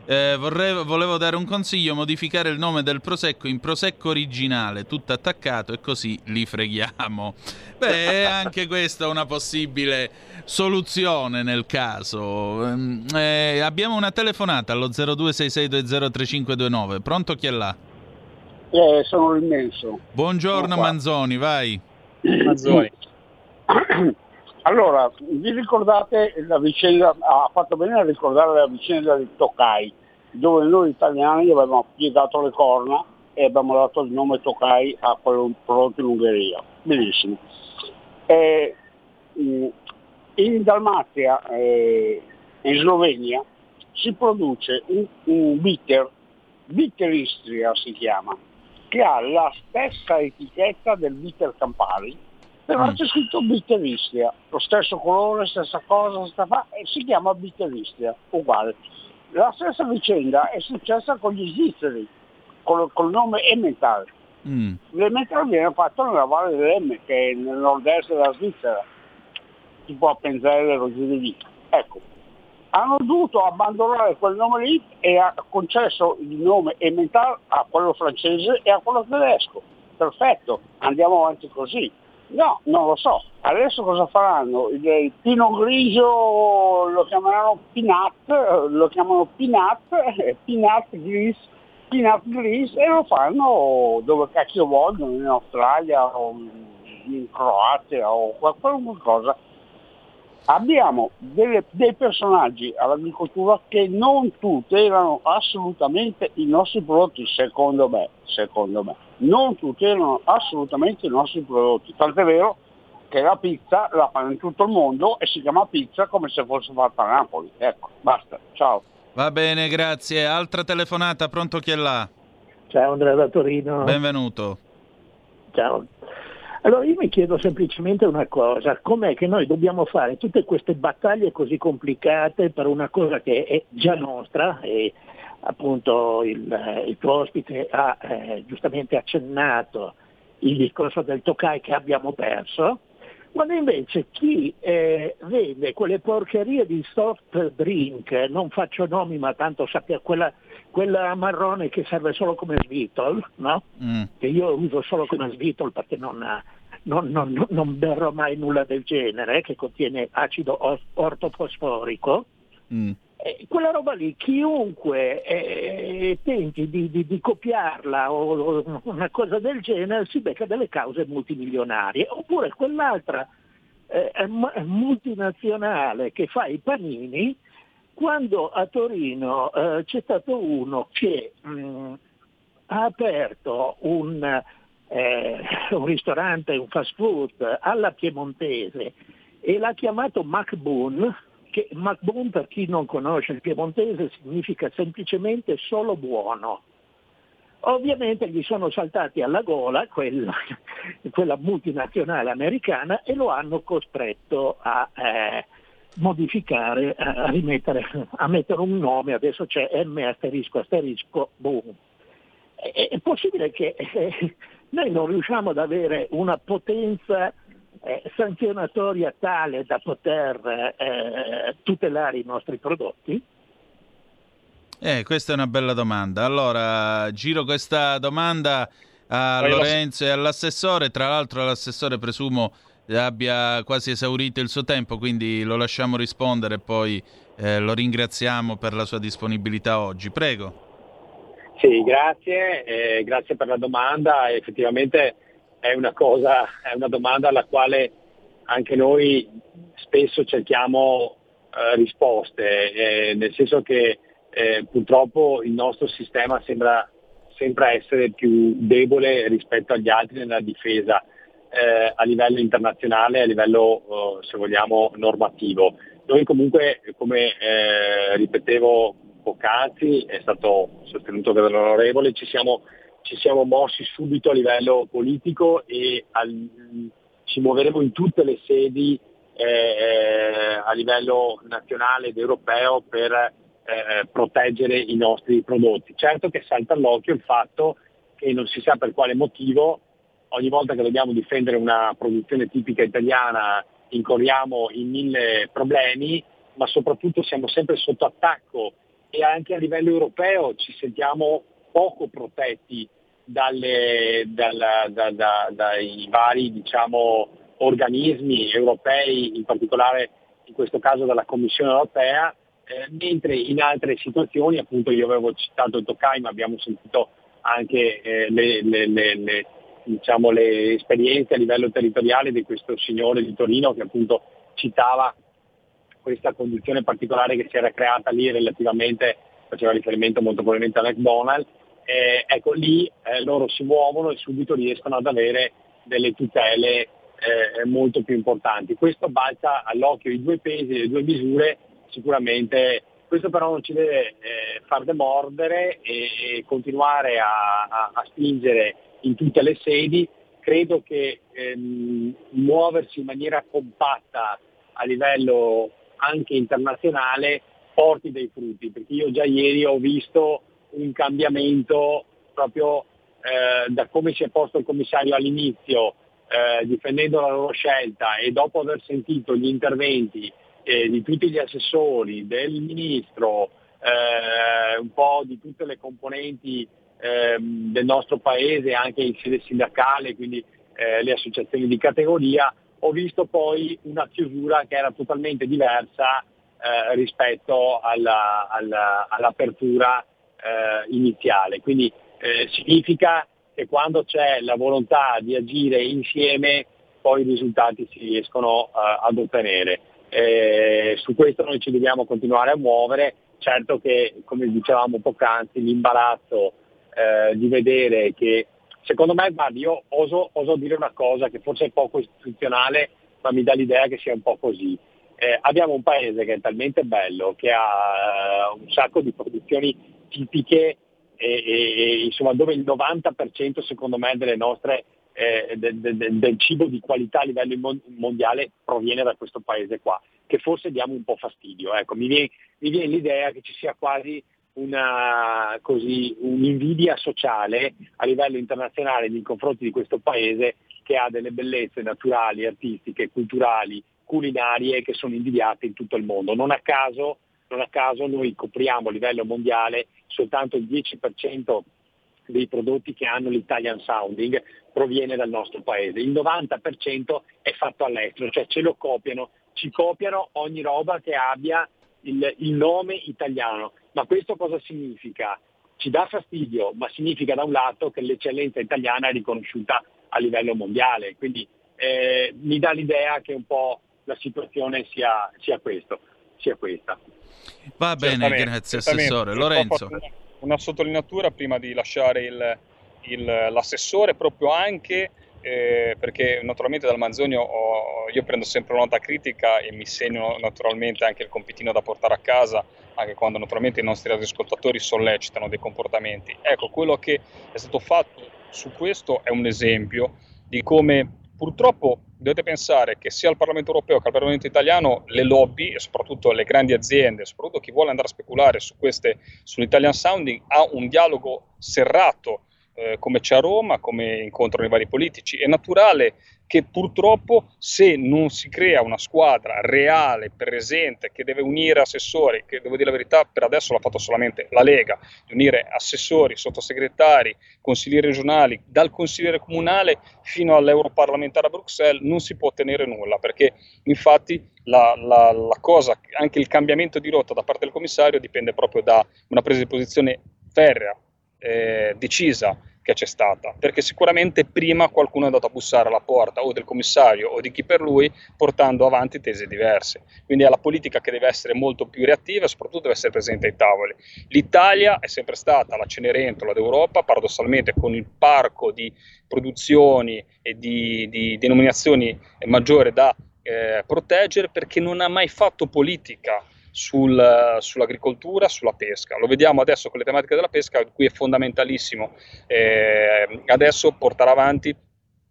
Eh, vorrei, volevo dare un consiglio, modificare il nome del Prosecco in Prosecco originale, tutto attaccato e così li freghiamo. Beh, anche questa è una possibile soluzione nel caso. Ehm, eh, abbiamo una telefonata allo 0266203529. Pronto chi è là? Eh, sono l'immenso. Buongiorno sono Manzoni, vai. Manzoni. Allora, vi ricordate la vicenda, ha fatto bene a ricordare la vicenda di Tokai, dove noi italiani avevamo piegato le corna e abbiamo dato il nome Tokai a quello prodotto in Ungheria. Benissimo. Eh, in Dalmazia e eh, in Slovenia si produce un, un bitter, bitter Istria si chiama, che ha la stessa etichetta del bitter Campari, però mm. c'è scritto Bitteristria, lo stesso colore, stessa cosa, stessa e si chiama Bitteristria, uguale. La stessa vicenda è successa con gli svizzeri, col, col nome Emmental. Mm. L'Emmental viene fatto nella Valle dell'Emme, che è nel nord-est della Svizzera, tipo a Penzelle, giri lì. Ecco, hanno dovuto abbandonare quel nome lì e ha concesso il nome Emmental a quello francese e a quello tedesco. Perfetto, andiamo avanti così. No, non lo so. Adesso cosa faranno? Il, pino grigio lo chiameranno pinat, lo chiamano pinat, pinat gris, pinat gris e lo fanno dove cacchio vogliono, in Australia o in Croazia o qualunque cosa. Abbiamo delle, dei personaggi all'agricoltura che non tutelano assolutamente i nostri prodotti, secondo me, secondo me non tutelano assolutamente i nostri prodotti, tant'è vero che la pizza la fanno in tutto il mondo e si chiama pizza come se fosse fatta a Napoli. Ecco, basta, ciao. Va bene, grazie. Altra telefonata, pronto chi è là? Ciao Andrea da Torino. Benvenuto. Ciao. Allora io mi chiedo semplicemente una cosa, com'è che noi dobbiamo fare tutte queste battaglie così complicate per una cosa che è già nostra e appunto il, eh, il tuo ospite ha eh, giustamente accennato il discorso del Tokai che abbiamo perso, quando invece chi eh, vende quelle porcherie di soft drink, non faccio nomi ma tanto sappia quella, quella marrone che serve solo come svitol, no? mm. che io uso solo come svitol perché non, non, non, non berrò mai nulla del genere, che contiene acido ortofosforico, mm. Eh, quella roba lì, chiunque eh, tenti di, di, di copiarla o, o, una cosa del genere si becca delle cause multimilionarie, oppure quell'altra eh, multinazionale che fa i panini quando a Torino eh, c'è stato uno che mh, ha aperto un, eh, un, ristorante, un fast food alla piemontese e l'ha chiamato MacBoon, che MacBoon per chi non conosce il piemontese significa semplicemente solo buono. Ovviamente gli sono saltati alla gola quella, quella multinazionale americana e lo hanno costretto a eh, modificare, a, rimettere, a mettere un nome, adesso c'è M asterisco asterisco boom. È, è possibile che eh, noi non riusciamo ad avere una potenza eh, sanzionatoria tale da poter eh, tutelare i nostri prodotti? Eh, questa è una bella domanda. Allora, giro questa domanda a Lorenzo e all'assessore. Tra l'altro, l'assessore presumo abbia quasi esaurito il suo tempo, quindi lo lasciamo rispondere e poi eh, lo ringraziamo per la sua disponibilità oggi. Prego. Sì, grazie, eh, grazie per la domanda. Effettivamente è una, cosa, è una domanda alla quale anche noi spesso cerchiamo eh, risposte, eh, nel senso che eh, purtroppo il nostro sistema sembra sempre essere più debole rispetto agli altri nella difesa eh, a livello internazionale, a livello, eh, se vogliamo, normativo. Noi comunque, come eh, ripetevo poc'anzi, è stato sostenuto dall'onorevole, ci siamo, ci siamo mossi subito a livello politico e al, ci muoveremo in tutte le sedi eh, a livello nazionale ed europeo per eh, proteggere i nostri prodotti. Certo che salta all'occhio il fatto che non si sa per quale motivo ogni volta che dobbiamo difendere una produzione tipica italiana incorriamo in mille problemi, ma soprattutto siamo sempre sotto attacco e anche a livello europeo ci sentiamo poco protetti dalle, dalla, da, da, dai vari diciamo, organismi europei, in particolare in questo caso dalla Commissione europea, eh, mentre in altre situazioni, appunto io avevo citato Tokai, ma abbiamo sentito anche eh, le, le, le, diciamo, le esperienze a livello territoriale di questo signore di Torino che appunto citava questa condizione particolare che si era creata lì relativamente, faceva riferimento molto probabilmente a McDonald's, eh, ecco lì eh, loro si muovono e subito riescono ad avere delle tutele eh, molto più importanti. Questo balza all'occhio i due pesi le due misure, sicuramente questo però non ci deve eh, far demordere e, e continuare a, a, a spingere in tutte le sedi, credo che ehm, muoversi in maniera compatta a livello anche internazionale porti dei frutti, perché io già ieri ho visto un cambiamento proprio eh, da come si è posto il commissario all'inizio, eh, difendendo la loro scelta e dopo aver sentito gli interventi eh, di tutti gli assessori, del ministro, eh, un po' di tutte le componenti ehm, del nostro paese, anche in sede sindacale, quindi eh, le associazioni di categoria, ho visto poi una chiusura che era totalmente diversa eh, rispetto alla, alla, all'apertura eh, iniziale. Quindi eh, significa che quando c'è la volontà di agire insieme poi i risultati si riescono eh, ad ottenere. Eh, su questo noi ci dobbiamo continuare a muovere, certo che come dicevamo poc'anzi l'imbarazzo eh, di vedere che secondo me, guardi, io oso, oso, dire una cosa che forse è poco istituzionale, ma mi dà l'idea che sia un po' così. Eh, abbiamo un paese che è talmente bello, che ha uh, un sacco di produzioni tipiche e, e, e, insomma, dove il 90% secondo me delle nostre, eh, de, de, de, del cibo di qualità a livello mondiale proviene da questo paese qua, che forse diamo un po' fastidio. Ecco, mi, viene, mi viene l'idea che ci sia quasi una, così, un'invidia sociale a livello internazionale nei confronti di questo paese che ha delle bellezze naturali, artistiche, culturali, culinarie che sono invidiate in tutto il mondo. Non a caso, non a caso noi copriamo a livello mondiale soltanto il 10% dei prodotti che hanno l'Italian Sounding proviene dal nostro paese, il 90% è fatto all'estero, cioè ce lo copiano, ci copiano ogni roba che abbia il, il nome italiano. Ma questo cosa significa? Ci dà fastidio, ma significa da un lato che l'eccellenza italiana è riconosciuta a livello mondiale. Quindi eh, mi dà l'idea che un po' la situazione sia, sia questo. sia questa. Va bene, Certamente, grazie certamente. Assessore. Lorenzo. Una, una sottolineatura prima di lasciare il- il- l'assessore, proprio anche eh, perché naturalmente dal Manzonio ho- io prendo sempre nota critica e mi segno naturalmente anche il compitino da portare a casa, anche quando naturalmente i nostri ascoltatori sollecitano dei comportamenti. Ecco, quello che è stato fatto su questo è un esempio di come purtroppo dovete pensare che sia al Parlamento europeo che al Parlamento italiano le lobby e soprattutto le grandi aziende, soprattutto chi vuole andare a speculare su queste, sull'Italian Sounding, ha un dialogo serrato eh, come c'è a Roma, come incontrano i vari politici. È naturale che purtroppo se non si crea una squadra reale, presente, che deve unire assessori, che devo dire la verità, per adesso l'ha fatto solamente la Lega, di unire assessori, sottosegretari, consiglieri regionali, dal consigliere comunale fino all'europarlamentare a Bruxelles, non si può ottenere nulla, perché infatti la, la- la cosa, anche il cambiamento di rotta da parte del commissario dipende proprio da una presa di posizione ferrea, eh, decisa che c'è stata, perché sicuramente prima qualcuno è andato a bussare alla porta o del commissario o di chi per lui portando avanti tesi diverse. Quindi è la politica che deve essere molto più reattiva e soprattutto deve essere presente ai tavoli. L'Italia è sempre stata la cenerentola d'Europa, paradossalmente con il parco di produzioni e di, di denominazioni maggiore da eh, proteggere perché non ha mai fatto politica sul- sull'agricoltura, sulla pesca. Lo vediamo adesso con le tematiche della pesca, qui è fondamentalissimo eh, adesso portare avanti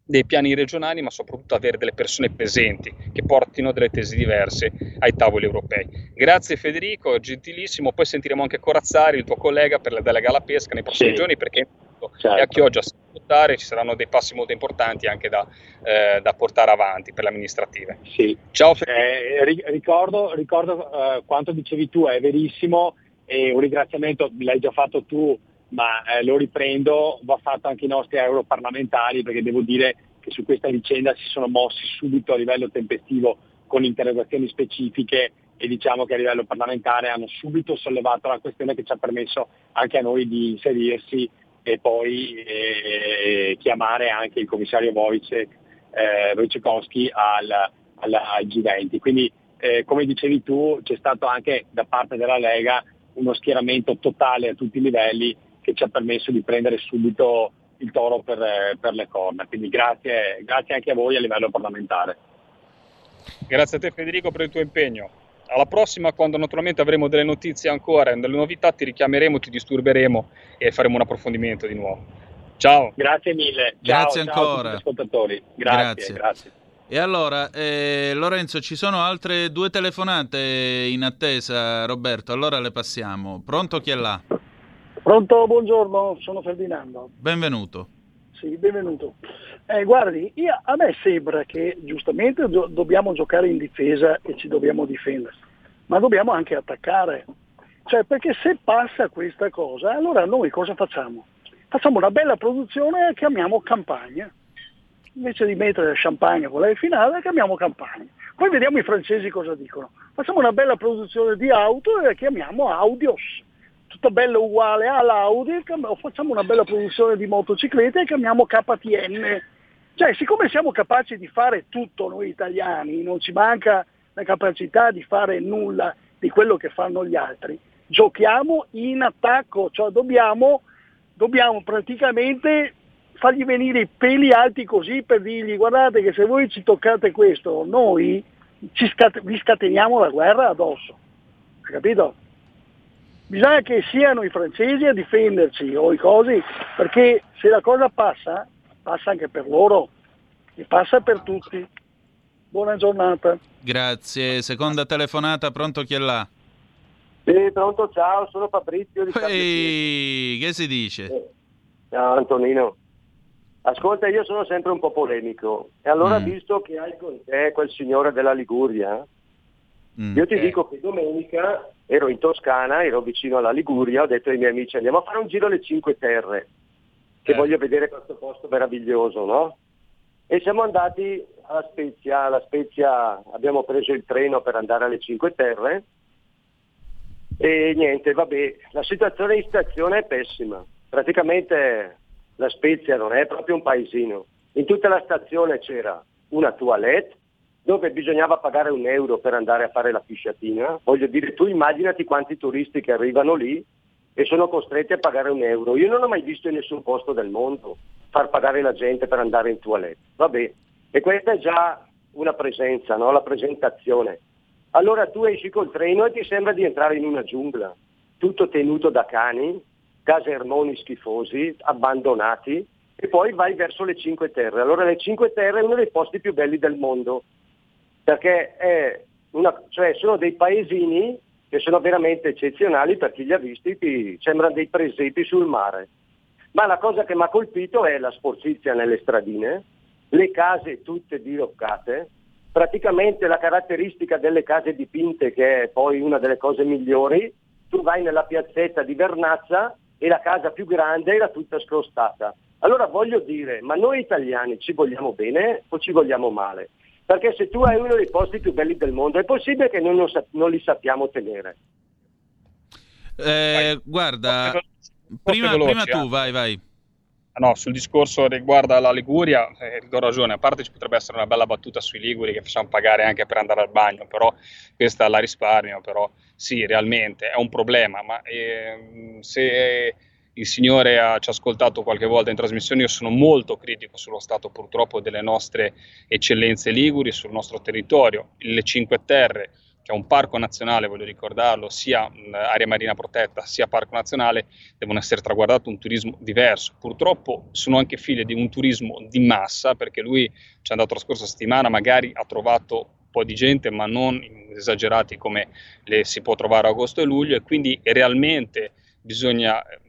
dei piani regionali, ma soprattutto avere delle persone presenti che portino delle tesi diverse ai tavoli europei. Grazie Federico, gentilissimo. Poi sentiremo anche Corazzari, il tuo collega, per la delega alla pesca nei prossimi Sì. giorni, perché Certo. e a Chioggia ci saranno dei passi molto importanti anche da, eh, da portare avanti per le amministrative. Sì. Ciao Federico. Eh, ri- ricordo ricordo eh, quanto dicevi tu, è verissimo e un ringraziamento l'hai già fatto tu, ma eh, lo riprendo, va fatto anche ai nostri europarlamentari perché devo dire che su questa vicenda si sono mossi subito a livello tempestivo con interrogazioni specifiche e diciamo che a livello parlamentare hanno subito sollevato la questione che ci ha permesso anche a noi di inserirsi e poi eh, chiamare anche il commissario Wojciech, eh, Wojciechowski al, al, al G20. Quindi eh, come dicevi tu c'è stato anche da parte della Lega uno schieramento totale a tutti i livelli che ci ha permesso di prendere subito il toro per, per le corna. Quindi grazie, grazie anche a voi a livello parlamentare. Grazie a te Federico per il tuo impegno. Alla prossima, quando naturalmente avremo delle notizie ancora e delle novità, ti richiameremo, ti disturberemo e faremo un approfondimento di nuovo. Ciao. Grazie mille. Grazie ciao, ciao a tutti ancora. gli ascoltatori. Grazie, Grazie. grazie. E allora, eh, Lorenzo, ci sono altre due telefonate in attesa, Roberto. Allora le passiamo. Pronto chi è là? Pronto, buongiorno, sono Ferdinando. Benvenuto. Sì, benvenuto. Eh, guardi, io- a me sembra che giustamente do- dobbiamo giocare in difesa e ci dobbiamo difendere, ma dobbiamo anche attaccare. Cioè, perché se passa questa cosa, allora noi cosa facciamo? Facciamo una bella produzione e chiamiamo campagna. Invece di mettere champagne con la finale, chiamiamo campagna. Poi vediamo i francesi cosa dicono. Facciamo una bella produzione di auto e la chiamiamo Audios tutto bello uguale all'Audi, facciamo una bella produzione di motociclette e chiamiamo KTM. Cioè, siccome siamo capaci di fare tutto noi italiani, non ci manca la capacità di fare nulla di quello che fanno gli altri, giochiamo in attacco, cioè dobbiamo, dobbiamo praticamente fargli venire i peli alti così per dirgli guardate che se voi ci toccate questo, noi ci scate- vi scateniamo la guerra addosso. Capito? Bisogna che siano i francesi a difenderci o i cosi, perché se la cosa passa, passa anche per loro e passa per tutti. Buona giornata. Grazie. Seconda telefonata, pronto chi è là? Sì, pronto, ciao, sono Fabrizio di Ehi, che si dice? Ciao Antonino. Ascolta, io sono sempre un po' polemico e allora Mm. visto che hai con te quel signore della Liguria, Mm. io ti dico che domenica ero in Toscana, ero vicino alla Liguria, ho detto ai miei amici andiamo a fare un giro alle Cinque Terre, che Eh. voglio vedere questo posto meraviglioso, no? E siamo andati alla Spezia, alla Spezia abbiamo preso il treno per andare alle Cinque Terre e niente, vabbè, la situazione in stazione è pessima. Praticamente la Spezia non è proprio un paesino. In tutta la stazione c'era una toilette dove bisognava pagare un euro per andare a fare la pisciatina. Voglio dire, tu immaginati quanti turisti che arrivano lì e sono costretti a pagare un euro. Io non ho mai visto in nessun posto del mondo far pagare la gente per andare in toilette. Vabbè, e questa è già una presenza, no? la presentazione. Allora tu esci col treno e ti sembra di entrare in una giungla, tutto tenuto da cani, casermoni schifosi, abbandonati, e poi vai verso le Cinque Terre. Allora le Cinque Terre è uno dei posti più belli del mondo, perché una, cioè sono dei paesini che sono veramente eccezionali per chi li ha visti, ti sembrano dei presepi sul mare. Ma la cosa che mi ha colpito è la sporcizia nelle stradine, le case tutte diroccate, praticamente la caratteristica delle case dipinte, che è poi una delle cose migliori, tu vai nella piazzetta di Vernazza e la casa più grande era tutta scrostata. Allora voglio dire, ma noi italiani ci vogliamo bene o ci vogliamo male? Perché se tu hai uno dei posti più belli del mondo, è possibile che noi non, sa- non li sappiamo tenere. Eh, guarda, prima, prima tu, eh. vai, vai. No, sul discorso riguardo la Liguria, eh, do ragione, a parte ci potrebbe essere una bella battuta sui Liguri che facciamo pagare anche per andare al bagno, però questa la risparmio, però sì, realmente è un problema, ma ehm, se il Signore ha, ci ha ascoltato qualche volta in trasmissione, io sono molto critico sullo stato purtroppo delle nostre eccellenze liguri, sul nostro territorio, le Cinque Terre, che è un parco nazionale, voglio ricordarlo, sia area marina protetta sia parco nazionale, devono essere traguardati un turismo diverso. Purtroppo sono anche figlie di un turismo di massa, perché lui ci è andato la scorsa settimana, magari ha trovato di gente, ma non esagerati come le si può trovare a agosto e luglio, e quindi realmente bisogna mh,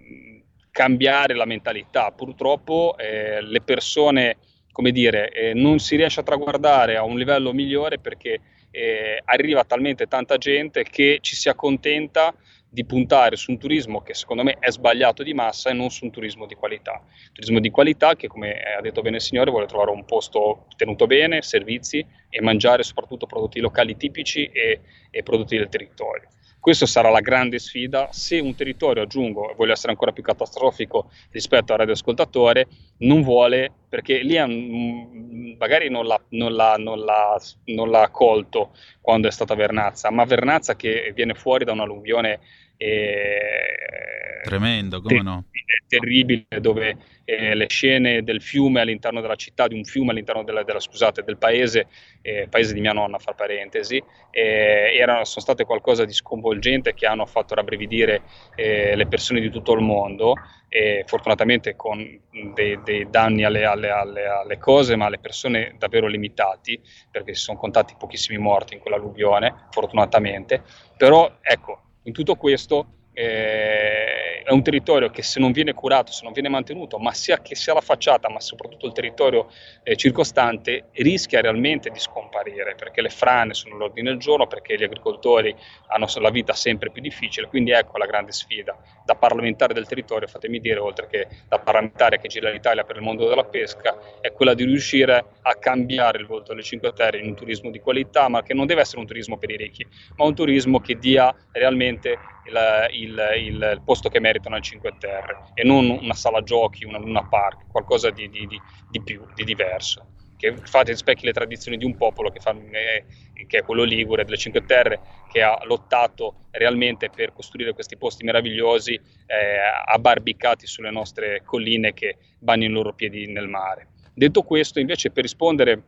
cambiare la mentalità. Purtroppo eh, le persone, come dire, eh, non si riesce a traguardare a un livello migliore perché eh, arriva talmente tanta gente che ci si accontenta di puntare su un turismo che secondo me è sbagliato di massa e non su un turismo di qualità. Turismo di qualità che, come ha detto bene il signore, vuole trovare un posto tenuto bene, servizi e mangiare soprattutto prodotti locali tipici e, e prodotti del territorio. Questa sarà la grande sfida. Se un territorio, aggiungo, voglio essere ancora più catastrofico rispetto al radioascoltatore, non vuole, perché lì un- magari non l'ha, non, l'ha, non, l'ha, non l'ha colto quando è stata Vernazza, ma Vernazza che viene fuori da un'alluvione eh, Tremendo, come no? terribile dove eh, le scene del fiume all'interno della città, di un fiume all'interno della, della- scusate, del paese, eh, paese di mia nonna, fra parentesi, eh, erano, sono state qualcosa di sconvolgente che hanno fatto rabbrividire eh, le persone di tutto il mondo e fortunatamente con dei, dei danni alle, alle- alle- alle cose, ma alle persone davvero limitati, perché si sono contati pochissimi morti in quell'alluvione, fortunatamente. Però ecco, in tutto questo eh, è un territorio che se non viene curato, se non viene mantenuto, ma sia che sia la facciata, ma soprattutto il territorio eh, circostante, rischia realmente di scomparire, perché le frane sono all'ordine del giorno, perché gli agricoltori hanno la vita sempre più difficile, quindi ecco la grande sfida. Da parlamentare del territorio, fatemi dire, oltre che da parlamentare che gira l'Italia per il mondo della pesca, è quella di riuscire a cambiare il volto delle Cinque Terre in un turismo di qualità, ma che non deve essere un turismo per i ricchi, ma un turismo che dia realmente il, il- il- il posto che meritano alle Cinque Terre e non una sala giochi, una luna park, qualcosa di, di- di- di più, di diverso. Che fate rispecchi le tradizioni di un popolo che, fa- eh, che è quello ligure delle Cinque Terre, che ha lottato realmente per costruire questi posti meravigliosi, eh, abbarbicati sulle nostre colline che bagnano i loro piedi nel mare. Detto questo, invece, per rispondere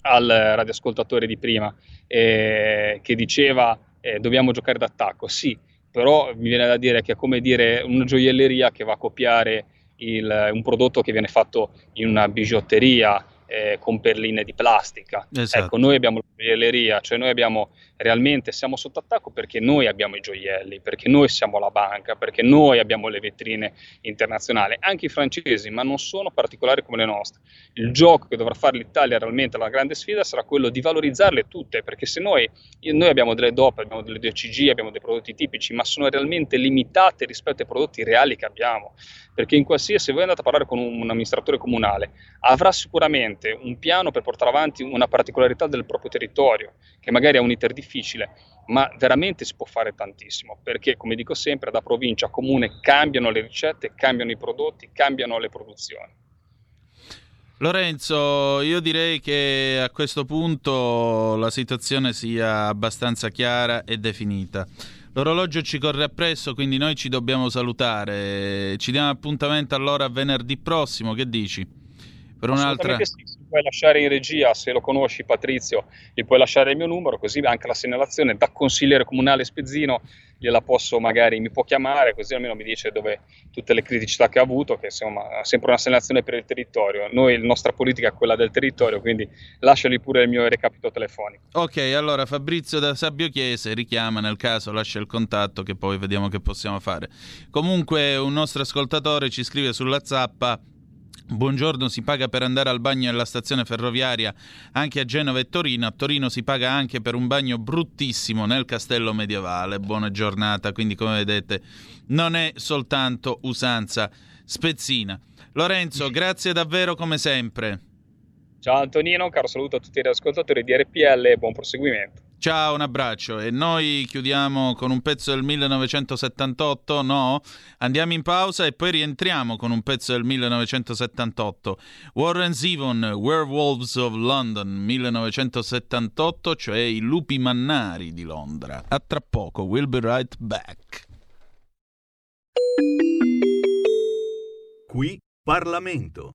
al radioascoltatore di prima eh, che diceva eh, dobbiamo giocare d'attacco, sì, però mi viene da dire che è come dire una gioielleria che va a copiare il- un prodotto che viene fatto in una bigiotteria eh, con perline di plastica. Esatto. Ecco, noi abbiamo la gioielleria, cioè noi abbiamo realmente siamo sotto attacco perché noi abbiamo i gioielli, perché noi siamo la banca, perché noi abbiamo le vetrine internazionali, anche i francesi, ma non sono particolari come le nostre. Il gioco che dovrà fare l'Italia realmente la grande sfida sarà quello di valorizzarle tutte, perché se noi, noi abbiamo delle DOP, abbiamo delle DCG, abbiamo dei prodotti tipici, ma sono realmente limitate rispetto ai prodotti reali che abbiamo, perché in qualsiasi, se voi andate a parlare con un, un amministratore comunale, avrà sicuramente un piano per portare avanti una particolarità del proprio territorio, che magari è un difficile, ma veramente si può fare tantissimo, perché come dico sempre, da provincia a comune cambiano le ricette, cambiano i prodotti, cambiano le produzioni. Lorenzo, io direi che a questo punto la situazione sia abbastanza chiara e definita. L'orologio ci corre appresso, quindi noi ci dobbiamo salutare. Ci diamo appuntamento allora venerdì prossimo, che dici? Per un'altra... Sì, puoi lasciare in regia, se lo conosci Patrizio, gli puoi lasciare il mio numero, così anche la segnalazione da consigliere comunale Spezzino gliela posso magari, mi può chiamare, così almeno mi dice dove tutte le criticità che ha avuto, che insomma è sempre una segnalazione per il territorio. Noi, la nostra politica è quella del territorio, quindi lasciali pure il mio recapito telefonico. Ok, allora Fabrizio da Sabbio Chiese richiama nel caso, lascia il contatto che poi vediamo che possiamo fare. Comunque un nostro ascoltatore ci scrive sulla zappa Buongiorno, si paga per andare al bagno alla stazione ferroviaria anche a Genova e Torino. A Torino si paga anche per un bagno bruttissimo nel castello medievale. Buona giornata, quindi come vedete non è soltanto usanza spezzina. Lorenzo, grazie davvero come sempre. Ciao Antonino, caro saluto a tutti gli ascoltatori di RPL e buon proseguimento. Ciao, un abbraccio. E noi chiudiamo con un pezzo del 1978? No? Andiamo in pausa e poi rientriamo con un pezzo del 1978. Warren Zevon, Werewolves of London, 1978, cioè i lupi mannari di Londra. A tra poco, we'll be right back. Qui Parlamento.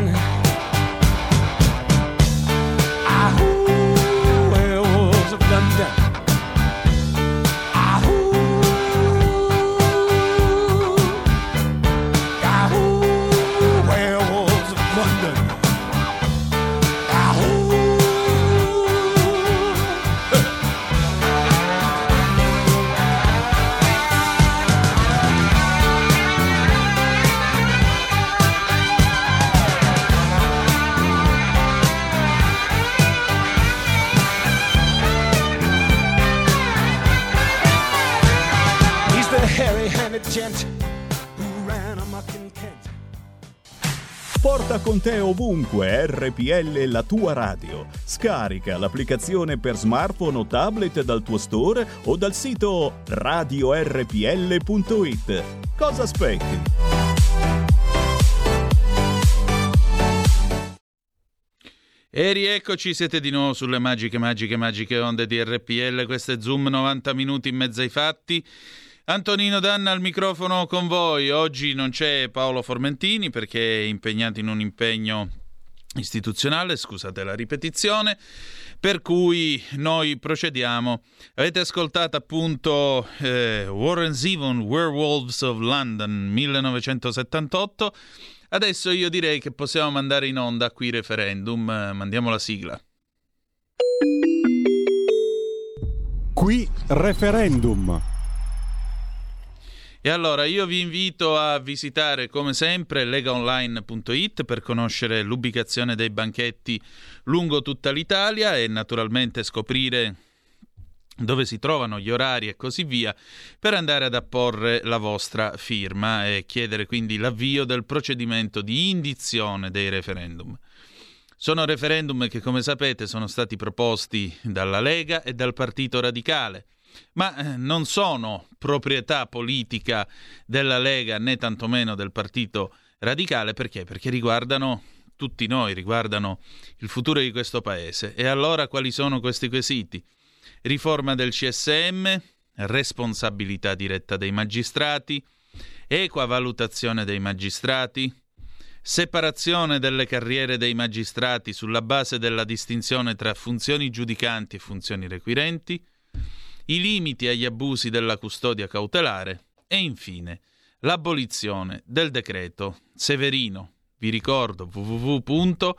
Te ovunque, RPL la tua radio. Scarica l'applicazione per smartphone o tablet dal tuo store o dal sito radiorpl.it. Cosa aspetti? E rieccoci, siete di nuovo sulle magiche, magiche, magiche onde di RPL. Questo è Zoom 90 minuti in mezzo ai fatti. Antonino Danna al microfono con voi. Oggi non c'è Paolo Formentini perché è impegnato in un impegno istituzionale, scusate la ripetizione, per cui noi procediamo. Avete ascoltato appunto eh, Warren Zevon, Werewolves of London 1978. Adesso io direi che possiamo mandare in onda qui referendum. Mandiamo la sigla. Qui referendum. E allora io vi invito a visitare come sempre legaonline.it per conoscere l'ubicazione dei banchetti lungo tutta l'Italia e naturalmente scoprire dove si trovano gli orari e così via, per andare ad apporre la vostra firma e chiedere quindi l'avvio del procedimento di indizione dei referendum. Sono referendum che, come sapete, sono stati proposti dalla Lega e dal Partito Radicale, ma eh, non sono proprietà politica della Lega né tantomeno del Partito Radicale, perché? Perché riguardano tutti noi, riguardano il futuro di questo Paese. E allora quali sono questi quesiti? riforma del CSM, responsabilità diretta dei magistrati, equa valutazione dei magistrati, separazione delle carriere dei magistrati sulla base della distinzione tra funzioni giudicanti e funzioni requirenti, i limiti agli abusi della custodia cautelare e infine l'abolizione del decreto Severino. Vi ricordo www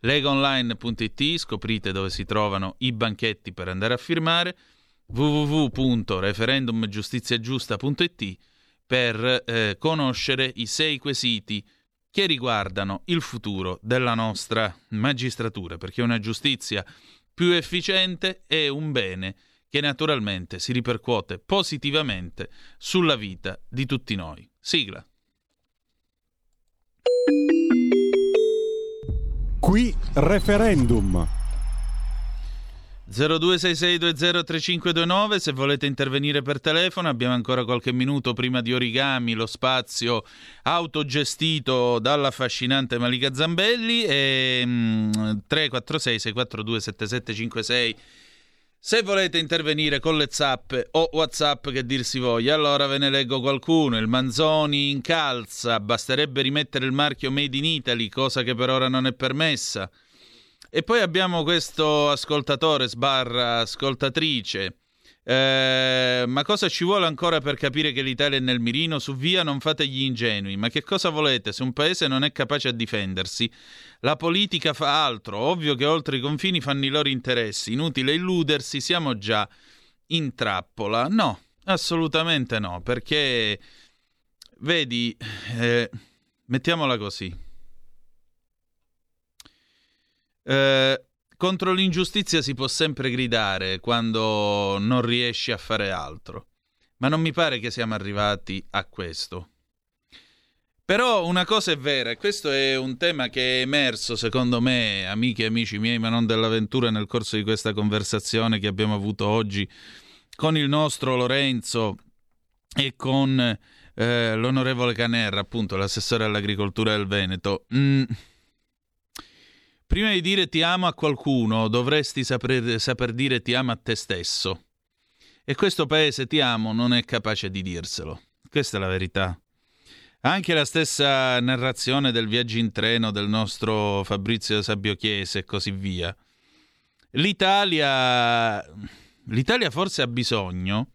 legaonline.it, scoprite dove si trovano i banchetti per andare a firmare, www.referendumgiustiziagiusta.it per eh, conoscere i sei quesiti che riguardano il futuro della nostra magistratura, perché una giustizia più efficiente è un bene che naturalmente si ripercuote positivamente sulla vita di tutti noi. Sigla. Qui referendum. 0266203529 se volete intervenire per telefono abbiamo ancora qualche minuto prima di Origami lo spazio autogestito dall'affascinante Malika Zambelli e mm, 346 642 7756 se volete intervenire con le zappe o whatsapp che dir si voglia, allora ve ne leggo qualcuno. Il Manzoni incalza, basterebbe rimettere il marchio Made in Italy, cosa che per ora non è permessa. E poi abbiamo questo ascoltatore sbarra ascoltatrice eh, ma cosa ci vuole ancora per capire che l'Italia è nel mirino? Su via non fate gli ingenui. Ma che cosa volete se un paese non è capace a difendersi? La politica fa altro. Ovvio che oltre i confini fanno i loro interessi. Inutile illudersi, siamo già in trappola. No, assolutamente no, perché vedi, eh, mettiamola così. Eh, contro l'ingiustizia si può sempre gridare quando non riesci a fare altro, ma non mi pare che siamo arrivati a questo. Però una cosa è vera, e questo è un tema che è emerso, secondo me, amiche e amici miei, ma non dell'avventura, nel corso di questa conversazione che abbiamo avuto oggi con il nostro Lorenzo e con eh, l'onorevole Canerra, appunto l'assessore all'agricoltura del Veneto. Mm Prima di dire ti amo a qualcuno, dovresti saper, saper dire ti amo a te stesso. E questo paese ti amo non è capace di dirselo. Questa è la verità. Anche la stessa narrazione del viaggio in treno del nostro Fabrizio Sabbio Chiese e così via. L'Italia. L'Italia forse ha bisogno,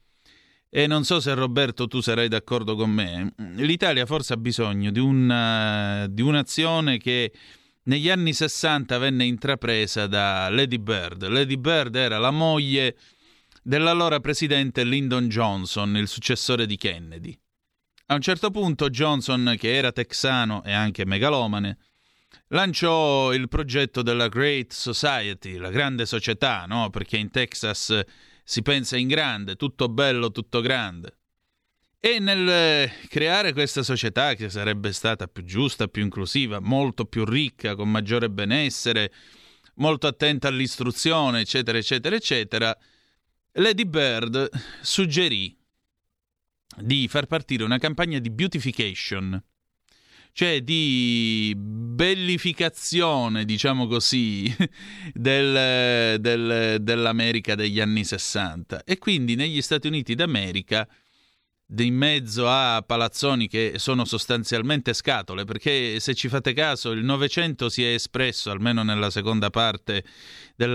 e non so se Roberto tu sarai d'accordo con me, l'Italia forse ha bisogno di, una, di un'azione che negli anni 60 venne intrapresa da Lady Bird. Lady Bird era la moglie dell'allora presidente Lyndon Johnson, il successore di Kennedy. A un certo punto Johnson, che era texano e anche megalomane, lanciò il progetto della Great Society, la grande società, no? Perché in Texas si pensa in grande, tutto bello, tutto grande. E nel eh, creare questa società che sarebbe stata più giusta, più inclusiva, molto più ricca, con maggiore benessere, molto attenta all'istruzione, eccetera, eccetera, eccetera, Lady Bird suggerì di far partire una campagna di beautification, cioè di bellificazione, diciamo così, del, del, dell'America degli anni 60. E quindi negli Stati Uniti d'America in mezzo a palazzoni che sono sostanzialmente scatole, perché se ci fate caso il Novecento si è espresso, almeno nella seconda parte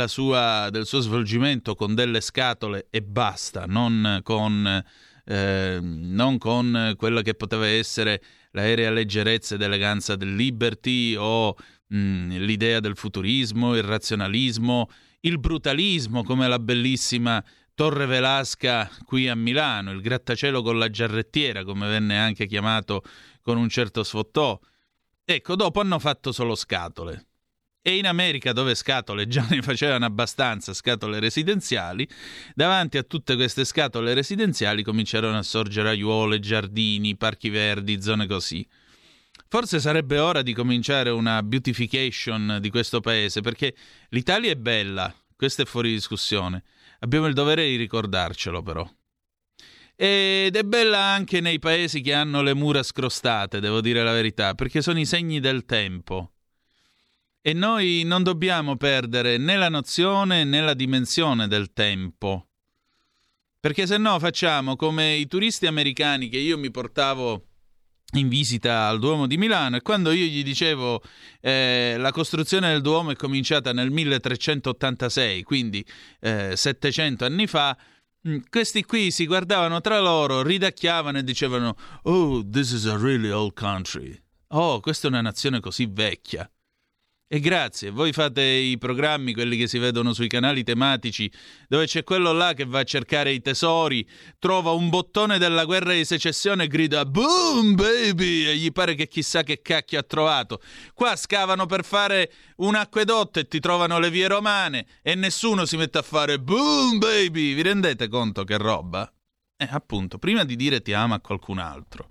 sua, del suo svolgimento, con delle scatole e basta, non con, eh, non con quella che poteva essere l'aerea leggerezza ed eleganza del Liberty o mh, l'idea del futurismo, il razionalismo, il brutalismo come la bellissima Torre Velasca qui a Milano, il grattacielo con la giarrettiera, come venne anche chiamato con un certo sfottò. Ecco, dopo hanno fatto solo scatole. E in America, dove scatole già ne facevano abbastanza, scatole residenziali, davanti a tutte queste scatole residenziali cominciarono a sorgere aiuole, giardini, parchi verdi, zone così. Forse sarebbe ora di cominciare una beautification di questo paese, perché l'Italia è bella, questo è fuori discussione Abbiamo il dovere di ricordarcelo però. Ed è bella anche nei paesi che hanno le mura scrostate, devo dire la verità, perché sono i segni del tempo. E noi non dobbiamo perdere né la nozione né la dimensione del tempo. Perché se no facciamo come i turisti americani che io mi portavo in visita al Duomo di Milano e quando io gli dicevo eh, la costruzione del Duomo è cominciata nel 1386, quindi eh, 700 anni fa, mh, questi qui si guardavano tra loro, ridacchiavano e dicevano Oh, this is a really old country. Oh, questa è una nazione così vecchia. E grazie, voi fate i programmi, quelli che si vedono sui canali tematici, dove c'è quello là che va a cercare i tesori, trova un bottone della guerra di secessione e grida Boom baby! E gli pare che chissà che cacchio ha trovato. Qua scavano per fare un acquedotto e ti trovano le vie romane e nessuno si mette a fare Boom baby! Vi rendete conto che roba? Eh, appunto, prima di dire ti ama a qualcun altro,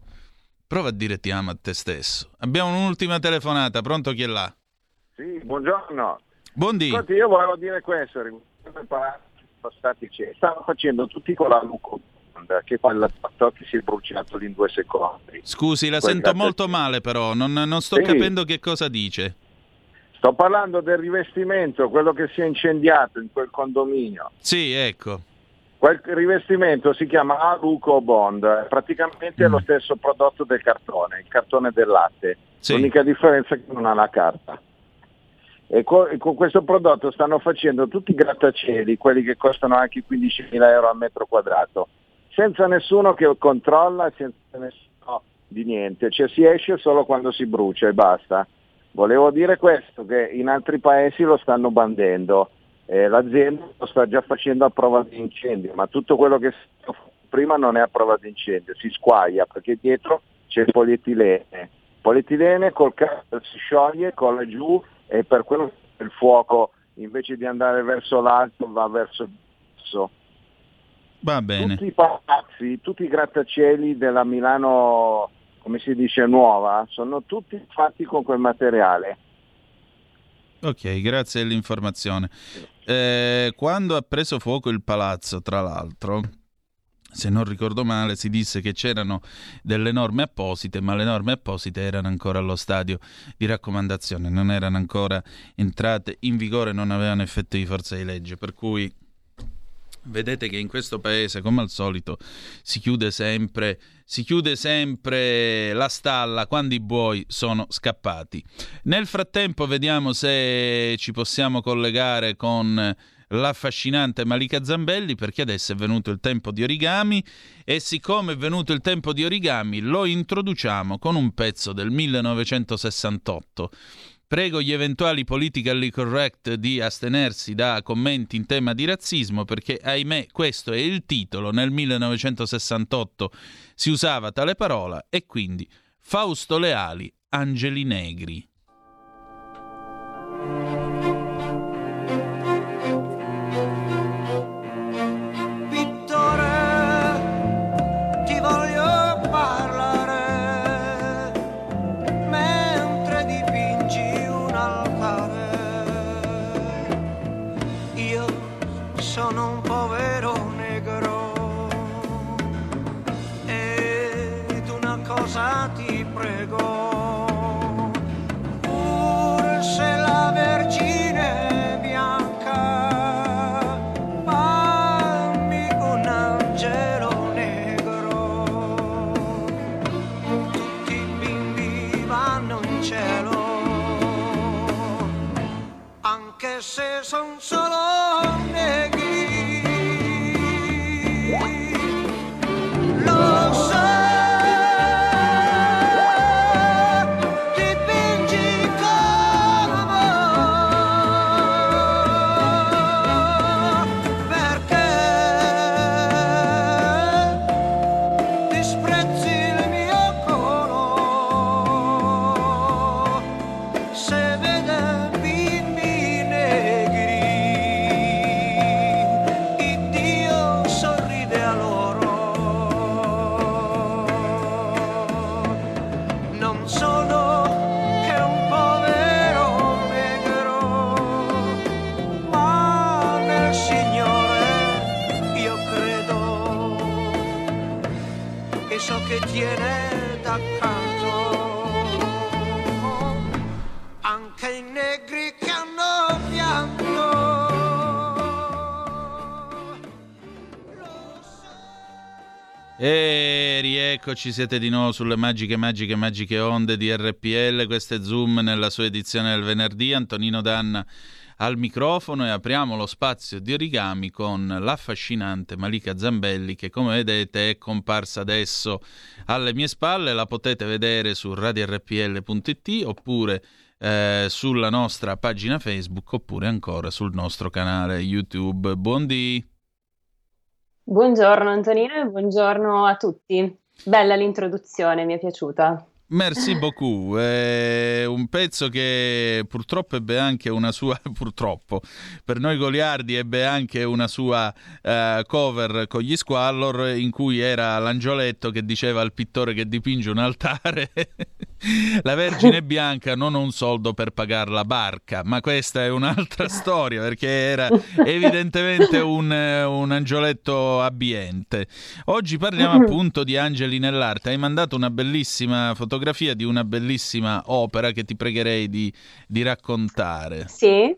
prova a dire ti ama a te stesso. Abbiamo un'ultima telefonata, pronto chi è là? Sì, buongiorno. Buondì. Ascolti, io volevo dire questo, riguardo ai palazzi stati che stanno facendo tutti con la Luco che il che si è bruciato lì in due secondi. Scusi, la Quel sento gatto- molto male però, non, non sto Sì. capendo che cosa dice. Sto parlando del rivestimento, quello che si è incendiato in quel condominio. Sì, ecco. Quel rivestimento si chiama Aluco Bond, è praticamente Mm. lo stesso prodotto del cartone, il cartone del latte. L'unica differenza è che non ha la carta. E co- con questo prodotto stanno facendo tutti i grattacieli, quelli che costano anche 15.000 euro al metro quadrato, senza nessuno che controlla, senza nessuno di niente, cioè si esce solo quando si brucia e basta. Volevo dire questo, che in altri paesi lo stanno bandendo, eh, l'azienda lo sta già facendo a prova di incendio, ma tutto quello che prima non è a prova di incendio, si squaglia perché dietro c'è il polietilene. Il polietilene col cazzo si scioglie, colla giù e per quello il fuoco invece di andare verso l'alto va verso il basso. Va bene. Tutti i palazzi, tutti i grattacieli della Milano, come si dice, nuova, sono tutti fatti con quel materiale. Ok, grazie dell'informazione. Eh, quando ha preso fuoco il palazzo, tra l'altro, se non ricordo male, si disse che c'erano delle norme apposite, ma le norme apposite erano ancora allo stadio di raccomandazione, non erano ancora entrate in vigore, non avevano effetto di forza di legge, per cui vedete che in questo paese, come al solito, si chiude sempre, si chiude sempre la stalla quando i buoi sono scappati. Nel frattempo vediamo se ci possiamo collegare con l'affascinante Malika Zambelli perché adesso è venuto il tempo di origami e siccome è venuto il tempo di origami lo introduciamo con un pezzo del 1968 Prego gli eventuali politically correct di astenersi da commenti in tema di razzismo perché, ahimè, questo è il titolo. Nel 1968 si usava tale parola e quindi Fausto Leali, Angeli Negri. says, rieccoci, siete di nuovo sulle magiche, magiche, magiche onde di RPL. Questo è Zoom nella sua edizione del venerdì. Antonino Danna al microfono e apriamo lo spazio di origami con l'affascinante Malika Zambelli che come vedete è comparsa adesso alle mie spalle. La potete vedere su radiorpl.it oppure eh, sulla nostra pagina Facebook oppure ancora sul nostro canale YouTube. Buondì! Buongiorno Antonino e buongiorno a tutti. Bella l'introduzione, mi è piaciuta. Merci beaucoup. È un pezzo che purtroppo ebbe anche una sua, purtroppo, per noi goliardi ebbe anche una sua uh, cover con gli Squallor in cui era l'angioletto che diceva al pittore che dipinge un altare la Vergine Bianca non ho un soldo per pagare la barca, ma questa è un'altra storia perché era evidentemente un, un angioletto abbiente. Oggi parliamo appunto di angeli nell'arte. Hai mandato una bellissima fotografia di una bellissima opera che ti pregherei di, di raccontare. Sì.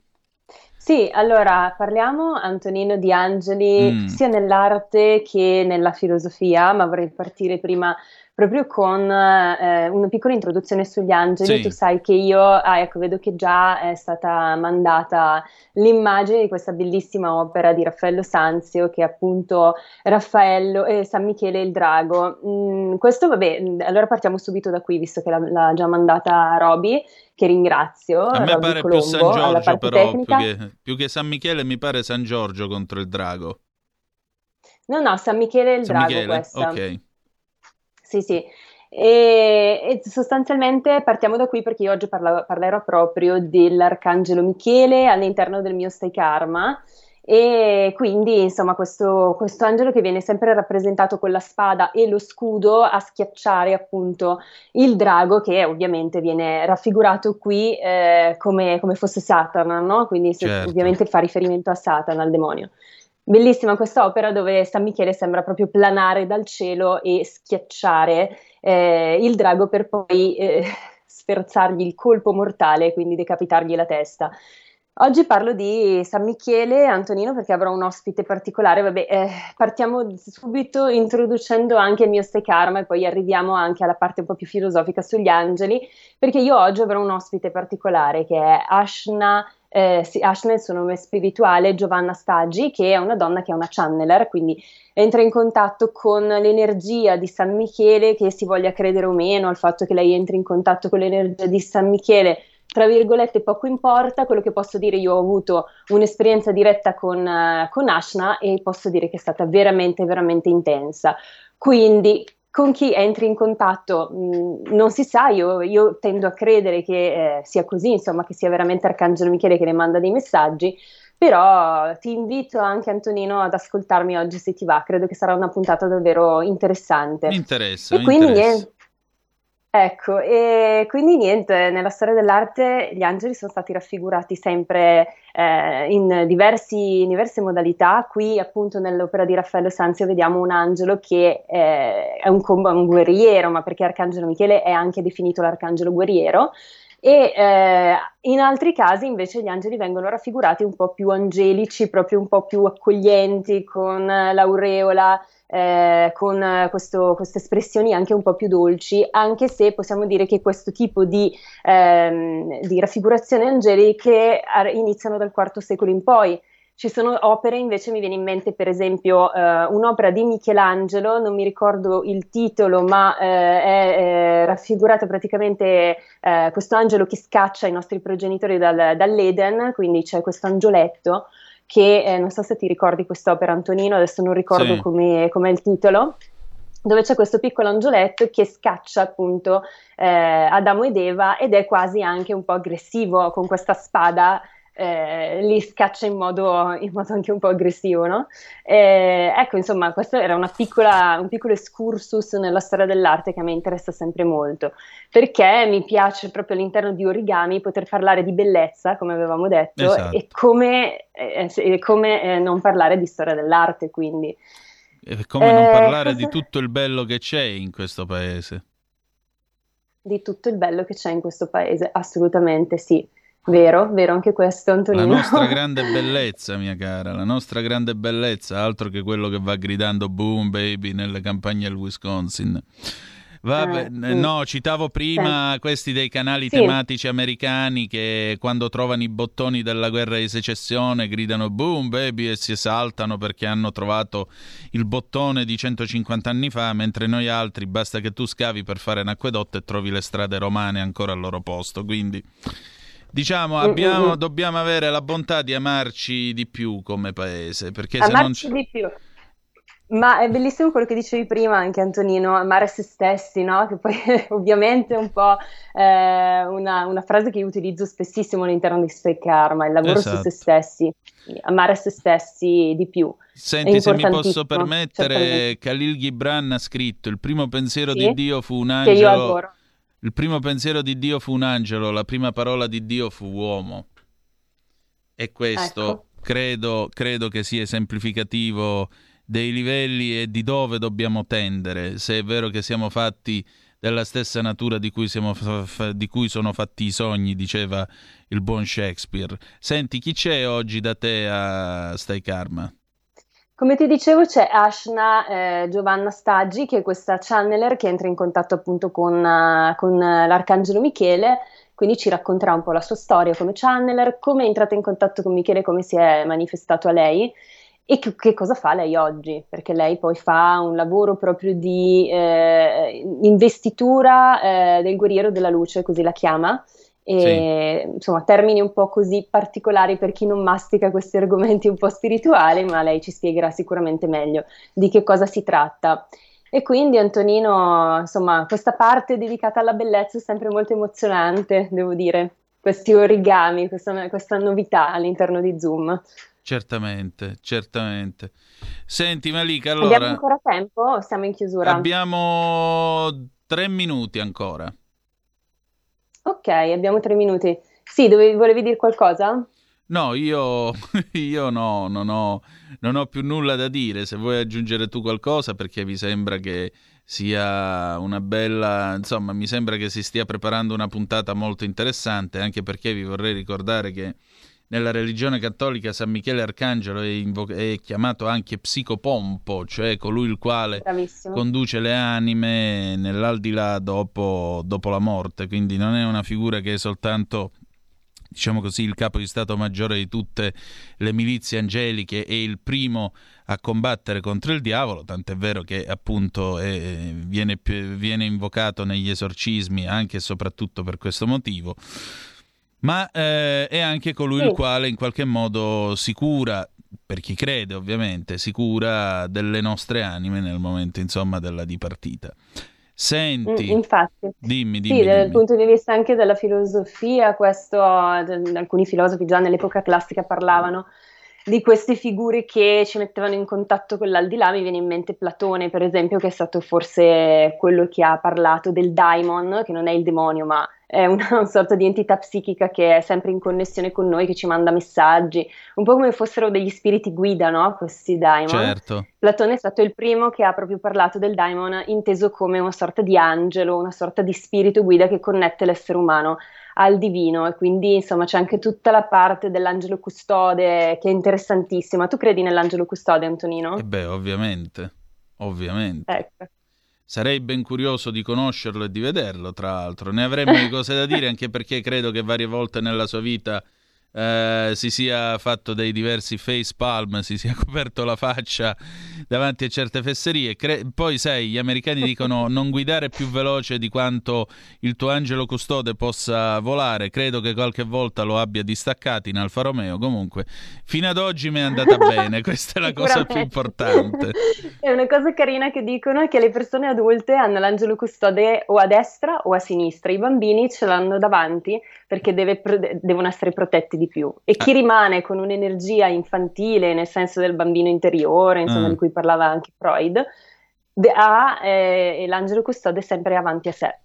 Sì, allora parliamo Antonino di angeli Mm. sia nell'arte che nella filosofia, ma vorrei partire prima proprio con eh, una piccola introduzione sugli angeli. Sì. Tu sai che io, ah, ecco, vedo che già è stata mandata l'immagine di questa bellissima opera di Raffaello Sanzio, che è appunto Raffaello e San Michele e il Drago. Mm, questo, vabbè, mm, allora partiamo subito da qui, visto che l'ha, l'ha già mandata Roby, che ringrazio. A me Roby pare più Colombo, San alla Giorgio, però, più che, più che San Michele mi pare San Giorgio contro il drago. No, no, San Michele e il San Drago Michele? questa. Ok. Sì, sì. E, e sostanzialmente partiamo da qui perché io oggi parla- parlerò proprio dell'Arcangelo Michele all'interno del mio Stay Karma. E quindi, insomma, questo, questo angelo che viene sempre rappresentato con la spada e lo scudo a schiacciare appunto il drago, che ovviamente viene raffigurato qui eh, come, come fosse Satana, no? Quindi Certo. ovviamente fa riferimento a Satana, al demonio. Bellissima questa opera dove San Michele sembra proprio planare dal cielo e schiacciare eh, il drago per poi eh, sferzargli il colpo mortale, quindi decapitargli la testa. Oggi parlo di San Michele, Antonino, perché avrò un ospite particolare. Vabbè, eh, partiamo subito introducendo anche il mio Stay Karma e poi arriviamo anche alla parte un po' più filosofica sugli angeli, perché io oggi avrò un ospite particolare che è Ashna, eh, sì, è il suo nome spirituale, Giovanna Staggi, che è una donna che è una channeler, quindi entra in contatto con l'energia di San Michele, che si voglia credere o meno al fatto che lei entri in contatto con l'energia di San Michele, tra virgolette poco importa, quello che posso dire io ho avuto un'esperienza diretta con, eh, con Ashna e posso dire che è stata veramente, veramente intensa. Quindi con chi entri in contatto mh, non si sa, io, io tendo a credere che eh, sia così, insomma, che sia veramente Arcangelo Michele che le manda dei messaggi, però ti invito anche Antonino ad ascoltarmi oggi se ti va, credo che sarà una puntata davvero interessante. Mi interessa, E mi quindi interessa. niente. Ecco, e quindi niente, nella storia dell'arte gli angeli sono stati raffigurati sempre eh, in, diversi- in diverse modalità. Qui, appunto, nell'opera di Raffaello Sanzio vediamo un angelo che eh, è un, un guerriero, ma perché Arcangelo Michele è anche definito l'arcangelo guerriero. E eh, in altri casi invece gli angeli vengono raffigurati un po' più angelici, proprio un po' più accoglienti, con eh, l'aureola, eh, con eh, questo- queste espressioni anche un po' più dolci, anche se possiamo dire che questo tipo di, ehm, di raffigurazioni angeliche ar- iniziano dal IV secolo in poi. Ci sono opere, invece mi viene in mente per esempio eh, un'opera di Michelangelo, non mi ricordo il titolo, ma eh, è, è raffigurato praticamente eh, questo angelo che scaccia i nostri progenitori dal- dall'Eden, quindi c'è questo angioletto che eh, non so se ti ricordi quest'opera Antonino, adesso non ricordo Sì. come com'è il titolo, dove c'è questo piccolo angioletto che scaccia appunto eh, Adamo ed Eva ed è quasi anche un po' aggressivo con questa spada. Eh, li scaccia in modo, in modo anche un po' aggressivo, no? Eh, ecco, insomma, questo era una piccola, un piccolo excursus nella storia dell'arte che a me interessa sempre molto, perché mi piace proprio all'interno di origami poter parlare di bellezza, come avevamo detto, Esatto. e come, eh, se- e come, eh, non parlare di storia dell'arte, quindi. È come non Eh, parlare di cosa- tutto il bello che c'è in questo paese. Di tutto il bello che c'è in questo paese, assolutamente sì. Vero, vero anche questo, La Antonino. nostra grande bellezza, mia cara, la nostra grande bellezza, altro che quello che va gridando boom baby nelle campagne del Wisconsin. Vabbè, Eh, n- mm. no, citavo prima questi dei canali Sì. tematici americani che quando trovano i bottoni della guerra di secessione gridano boom baby e si esaltano perché hanno trovato il bottone di 150 anni fa, mentre noi altri basta che tu scavi per fare un acquedotto e trovi le strade romane ancora al loro posto. Quindi diciamo Mm, abbiamo- mm, mm. dobbiamo avere la bontà di amarci di più come paese, perché se non Amarci di più. Ma è bellissimo quello che dicevi prima anche Antonino, amare se stessi, no? Che poi ovviamente è un po' eh, una, una frase che io utilizzo spessissimo all'interno di Stay Karma, il lavoro su Esatto. se stessi, amare se stessi di più. Senti, se mi posso permettere. Khalil Gibran ha scritto: Il primo pensiero Sì, di Dio fu un che io angelo. adoro. Il primo pensiero di Dio fu un angelo, la prima parola di Dio fu uomo. E questo Ecco. credo, credo che sia esemplificativo dei livelli e di dove dobbiamo tendere, se è vero che siamo fatti della stessa natura di cui, fa- di cui sono fatti i sogni, diceva il buon Shakespeare. Senti, chi c'è oggi da te a Stai Karma? Come ti dicevo c'è Ashna eh, Giovanna Staggi che è questa channeler che entra in contatto appunto con, eh, con, eh, l'Arcangelo Michele, quindi ci racconterà un po' la sua storia come channeler, come è entrata in contatto con Michele, come si è manifestato a lei e che, che cosa fa lei oggi, perché lei poi fa un lavoro proprio di eh, investitura eh, del guerriero della luce, così la chiama. E, insomma, termini un po' così particolari per chi non mastica questi argomenti un po' spirituali, ma lei ci spiegherà sicuramente meglio di che cosa si tratta. E quindi Antonino, insomma, questa parte dedicata alla bellezza è sempre molto emozionante, devo dire, questi origami, questa, questa novità all'interno di Zoom. Certamente, certamente. Senti Malika, Abbiamo allora ancora tempo o siamo in chiusura? abbiamo tre minuti ancora. Ok, abbiamo tre minuti. Sì, dovevi, volevi dire qualcosa? No, io, io no, non ho, non ho più nulla da dire. Se vuoi aggiungere tu qualcosa, perché mi sembra che sia una bella, insomma, mi sembra che si stia preparando una puntata molto interessante, anche perché vi vorrei ricordare che nella religione cattolica San Michele Arcangelo è, invo- è chiamato anche psicopompo, cioè colui il quale Bravissimo. conduce le anime nell'aldilà dopo, dopo la morte, quindi non è una figura che è soltanto diciamo così, il capo di Stato Maggiore di tutte le milizie angeliche e il primo a combattere contro il diavolo, tant'è vero che appunto è- viene, viene invocato negli esorcismi anche e soprattutto per questo motivo. Ma eh, è anche colui il Sì. quale in qualche modo si cura, per chi crede ovviamente, si cura delle nostre anime nel momento insomma della dipartita. Senti, Mm, infatti. dimmi, Sì, dimmi, dal dimmi. punto di vista anche della filosofia, questo, alcuni filosofi già nell'epoca classica parlavano di queste figure che ci mettevano in contatto con l'aldilà. Mi viene in mente Platone, per esempio, che è stato forse quello che ha parlato del daimon, che non è il demonio, ma è una, sorta di entità psichica che è sempre in connessione con noi, che ci manda messaggi, un po' come fossero degli spiriti guida, no? Questi daimon. Certo. Platone è stato il primo che ha proprio parlato del daimon inteso come una sorta di angelo, una sorta di spirito guida che connette l'essere umano al divino e quindi insomma c'è anche tutta la parte dell'angelo custode che è interessantissima. Tu credi nell'angelo custode, Antonino? Eh beh, ovviamente, ovviamente. Ecco. Sarei ben curioso di conoscerlo e di vederlo, tra l'altro. Ne avremmo di cose da dire, anche perché credo che varie volte nella sua vita eh, si sia fatto dei diversi face palm, si sia coperto la faccia davanti a certe fesserie. Cre- poi, sai, gli americani dicono non guidare più veloce di quanto il tuo angelo custode possa volare. Credo che qualche volta lo abbia distaccato in Alfa Romeo. Comunque, fino ad oggi mi è andata bene. Questa è la cosa più importante. E una cosa carina che dicono è che le persone adulte hanno l'angelo custode o a destra o a sinistra, i bambini ce l'hanno davanti perché deve devono essere protetti di più. E chi rimane con un'energia infantile, nel senso del bambino interiore, insomma, Mm. di cui parlava anche Freud, ha eh, l'angelo custode sempre avanti a sé.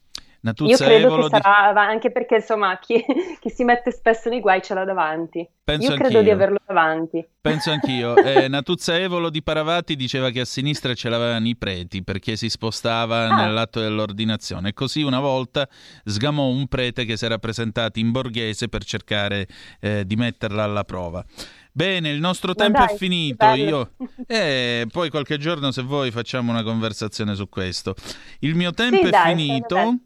Natuzza Io credo Evolo che di- sarà, anche perché insomma chi, chi si mette spesso nei guai ce l'ha davanti. Penso Io credo anch'io. di averlo davanti. Penso anch'io. Eh, Natuzza Evolo di Paravati diceva che a sinistra ce l'avevano i preti perché si spostava Ah. nell'atto dell'ordinazione. Così una volta sgamò un prete che si era presentato in borghese per cercare eh, di metterla alla prova. Bene, il nostro tempo dai, è finito. Io eh, poi qualche giorno, se vuoi, facciamo una conversazione su questo. Il mio tempo Sì, è dai, finito.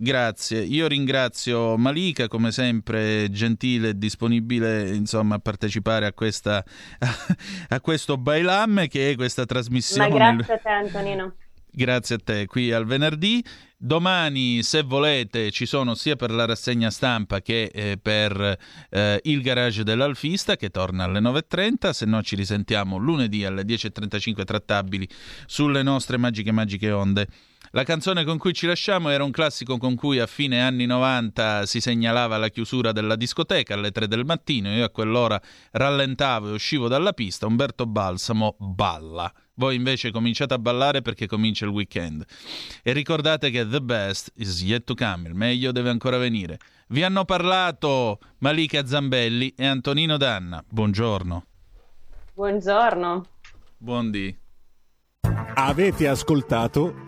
Grazie, io ringrazio Malika come sempre gentile e disponibile insomma a partecipare a, questa, a questo Bailam che è questa Ma trasmissione. grazie a te Antonino. Grazie a te, qui al venerdì. Domani, se volete, ci sono sia per la rassegna stampa che eh, per eh, il garage dell'Alfista che torna alle 9.30, se no ci risentiamo lunedì alle 10.35 trattabili sulle nostre magiche magiche onde. La canzone con cui ci lasciamo era un classico con cui a fine anni 90 si segnalava la chiusura della discoteca alle 3 del mattino. Io a quell'ora rallentavo e uscivo dalla pista. Umberto Balsamo balla. Voi invece cominciate a ballare perché comincia il weekend. E ricordate che the best is yet to come, il meglio deve ancora venire. Vi hanno parlato Malika Zambelli e Antonino Danna. Buongiorno. Buongiorno. Buondì. Avete ascoltato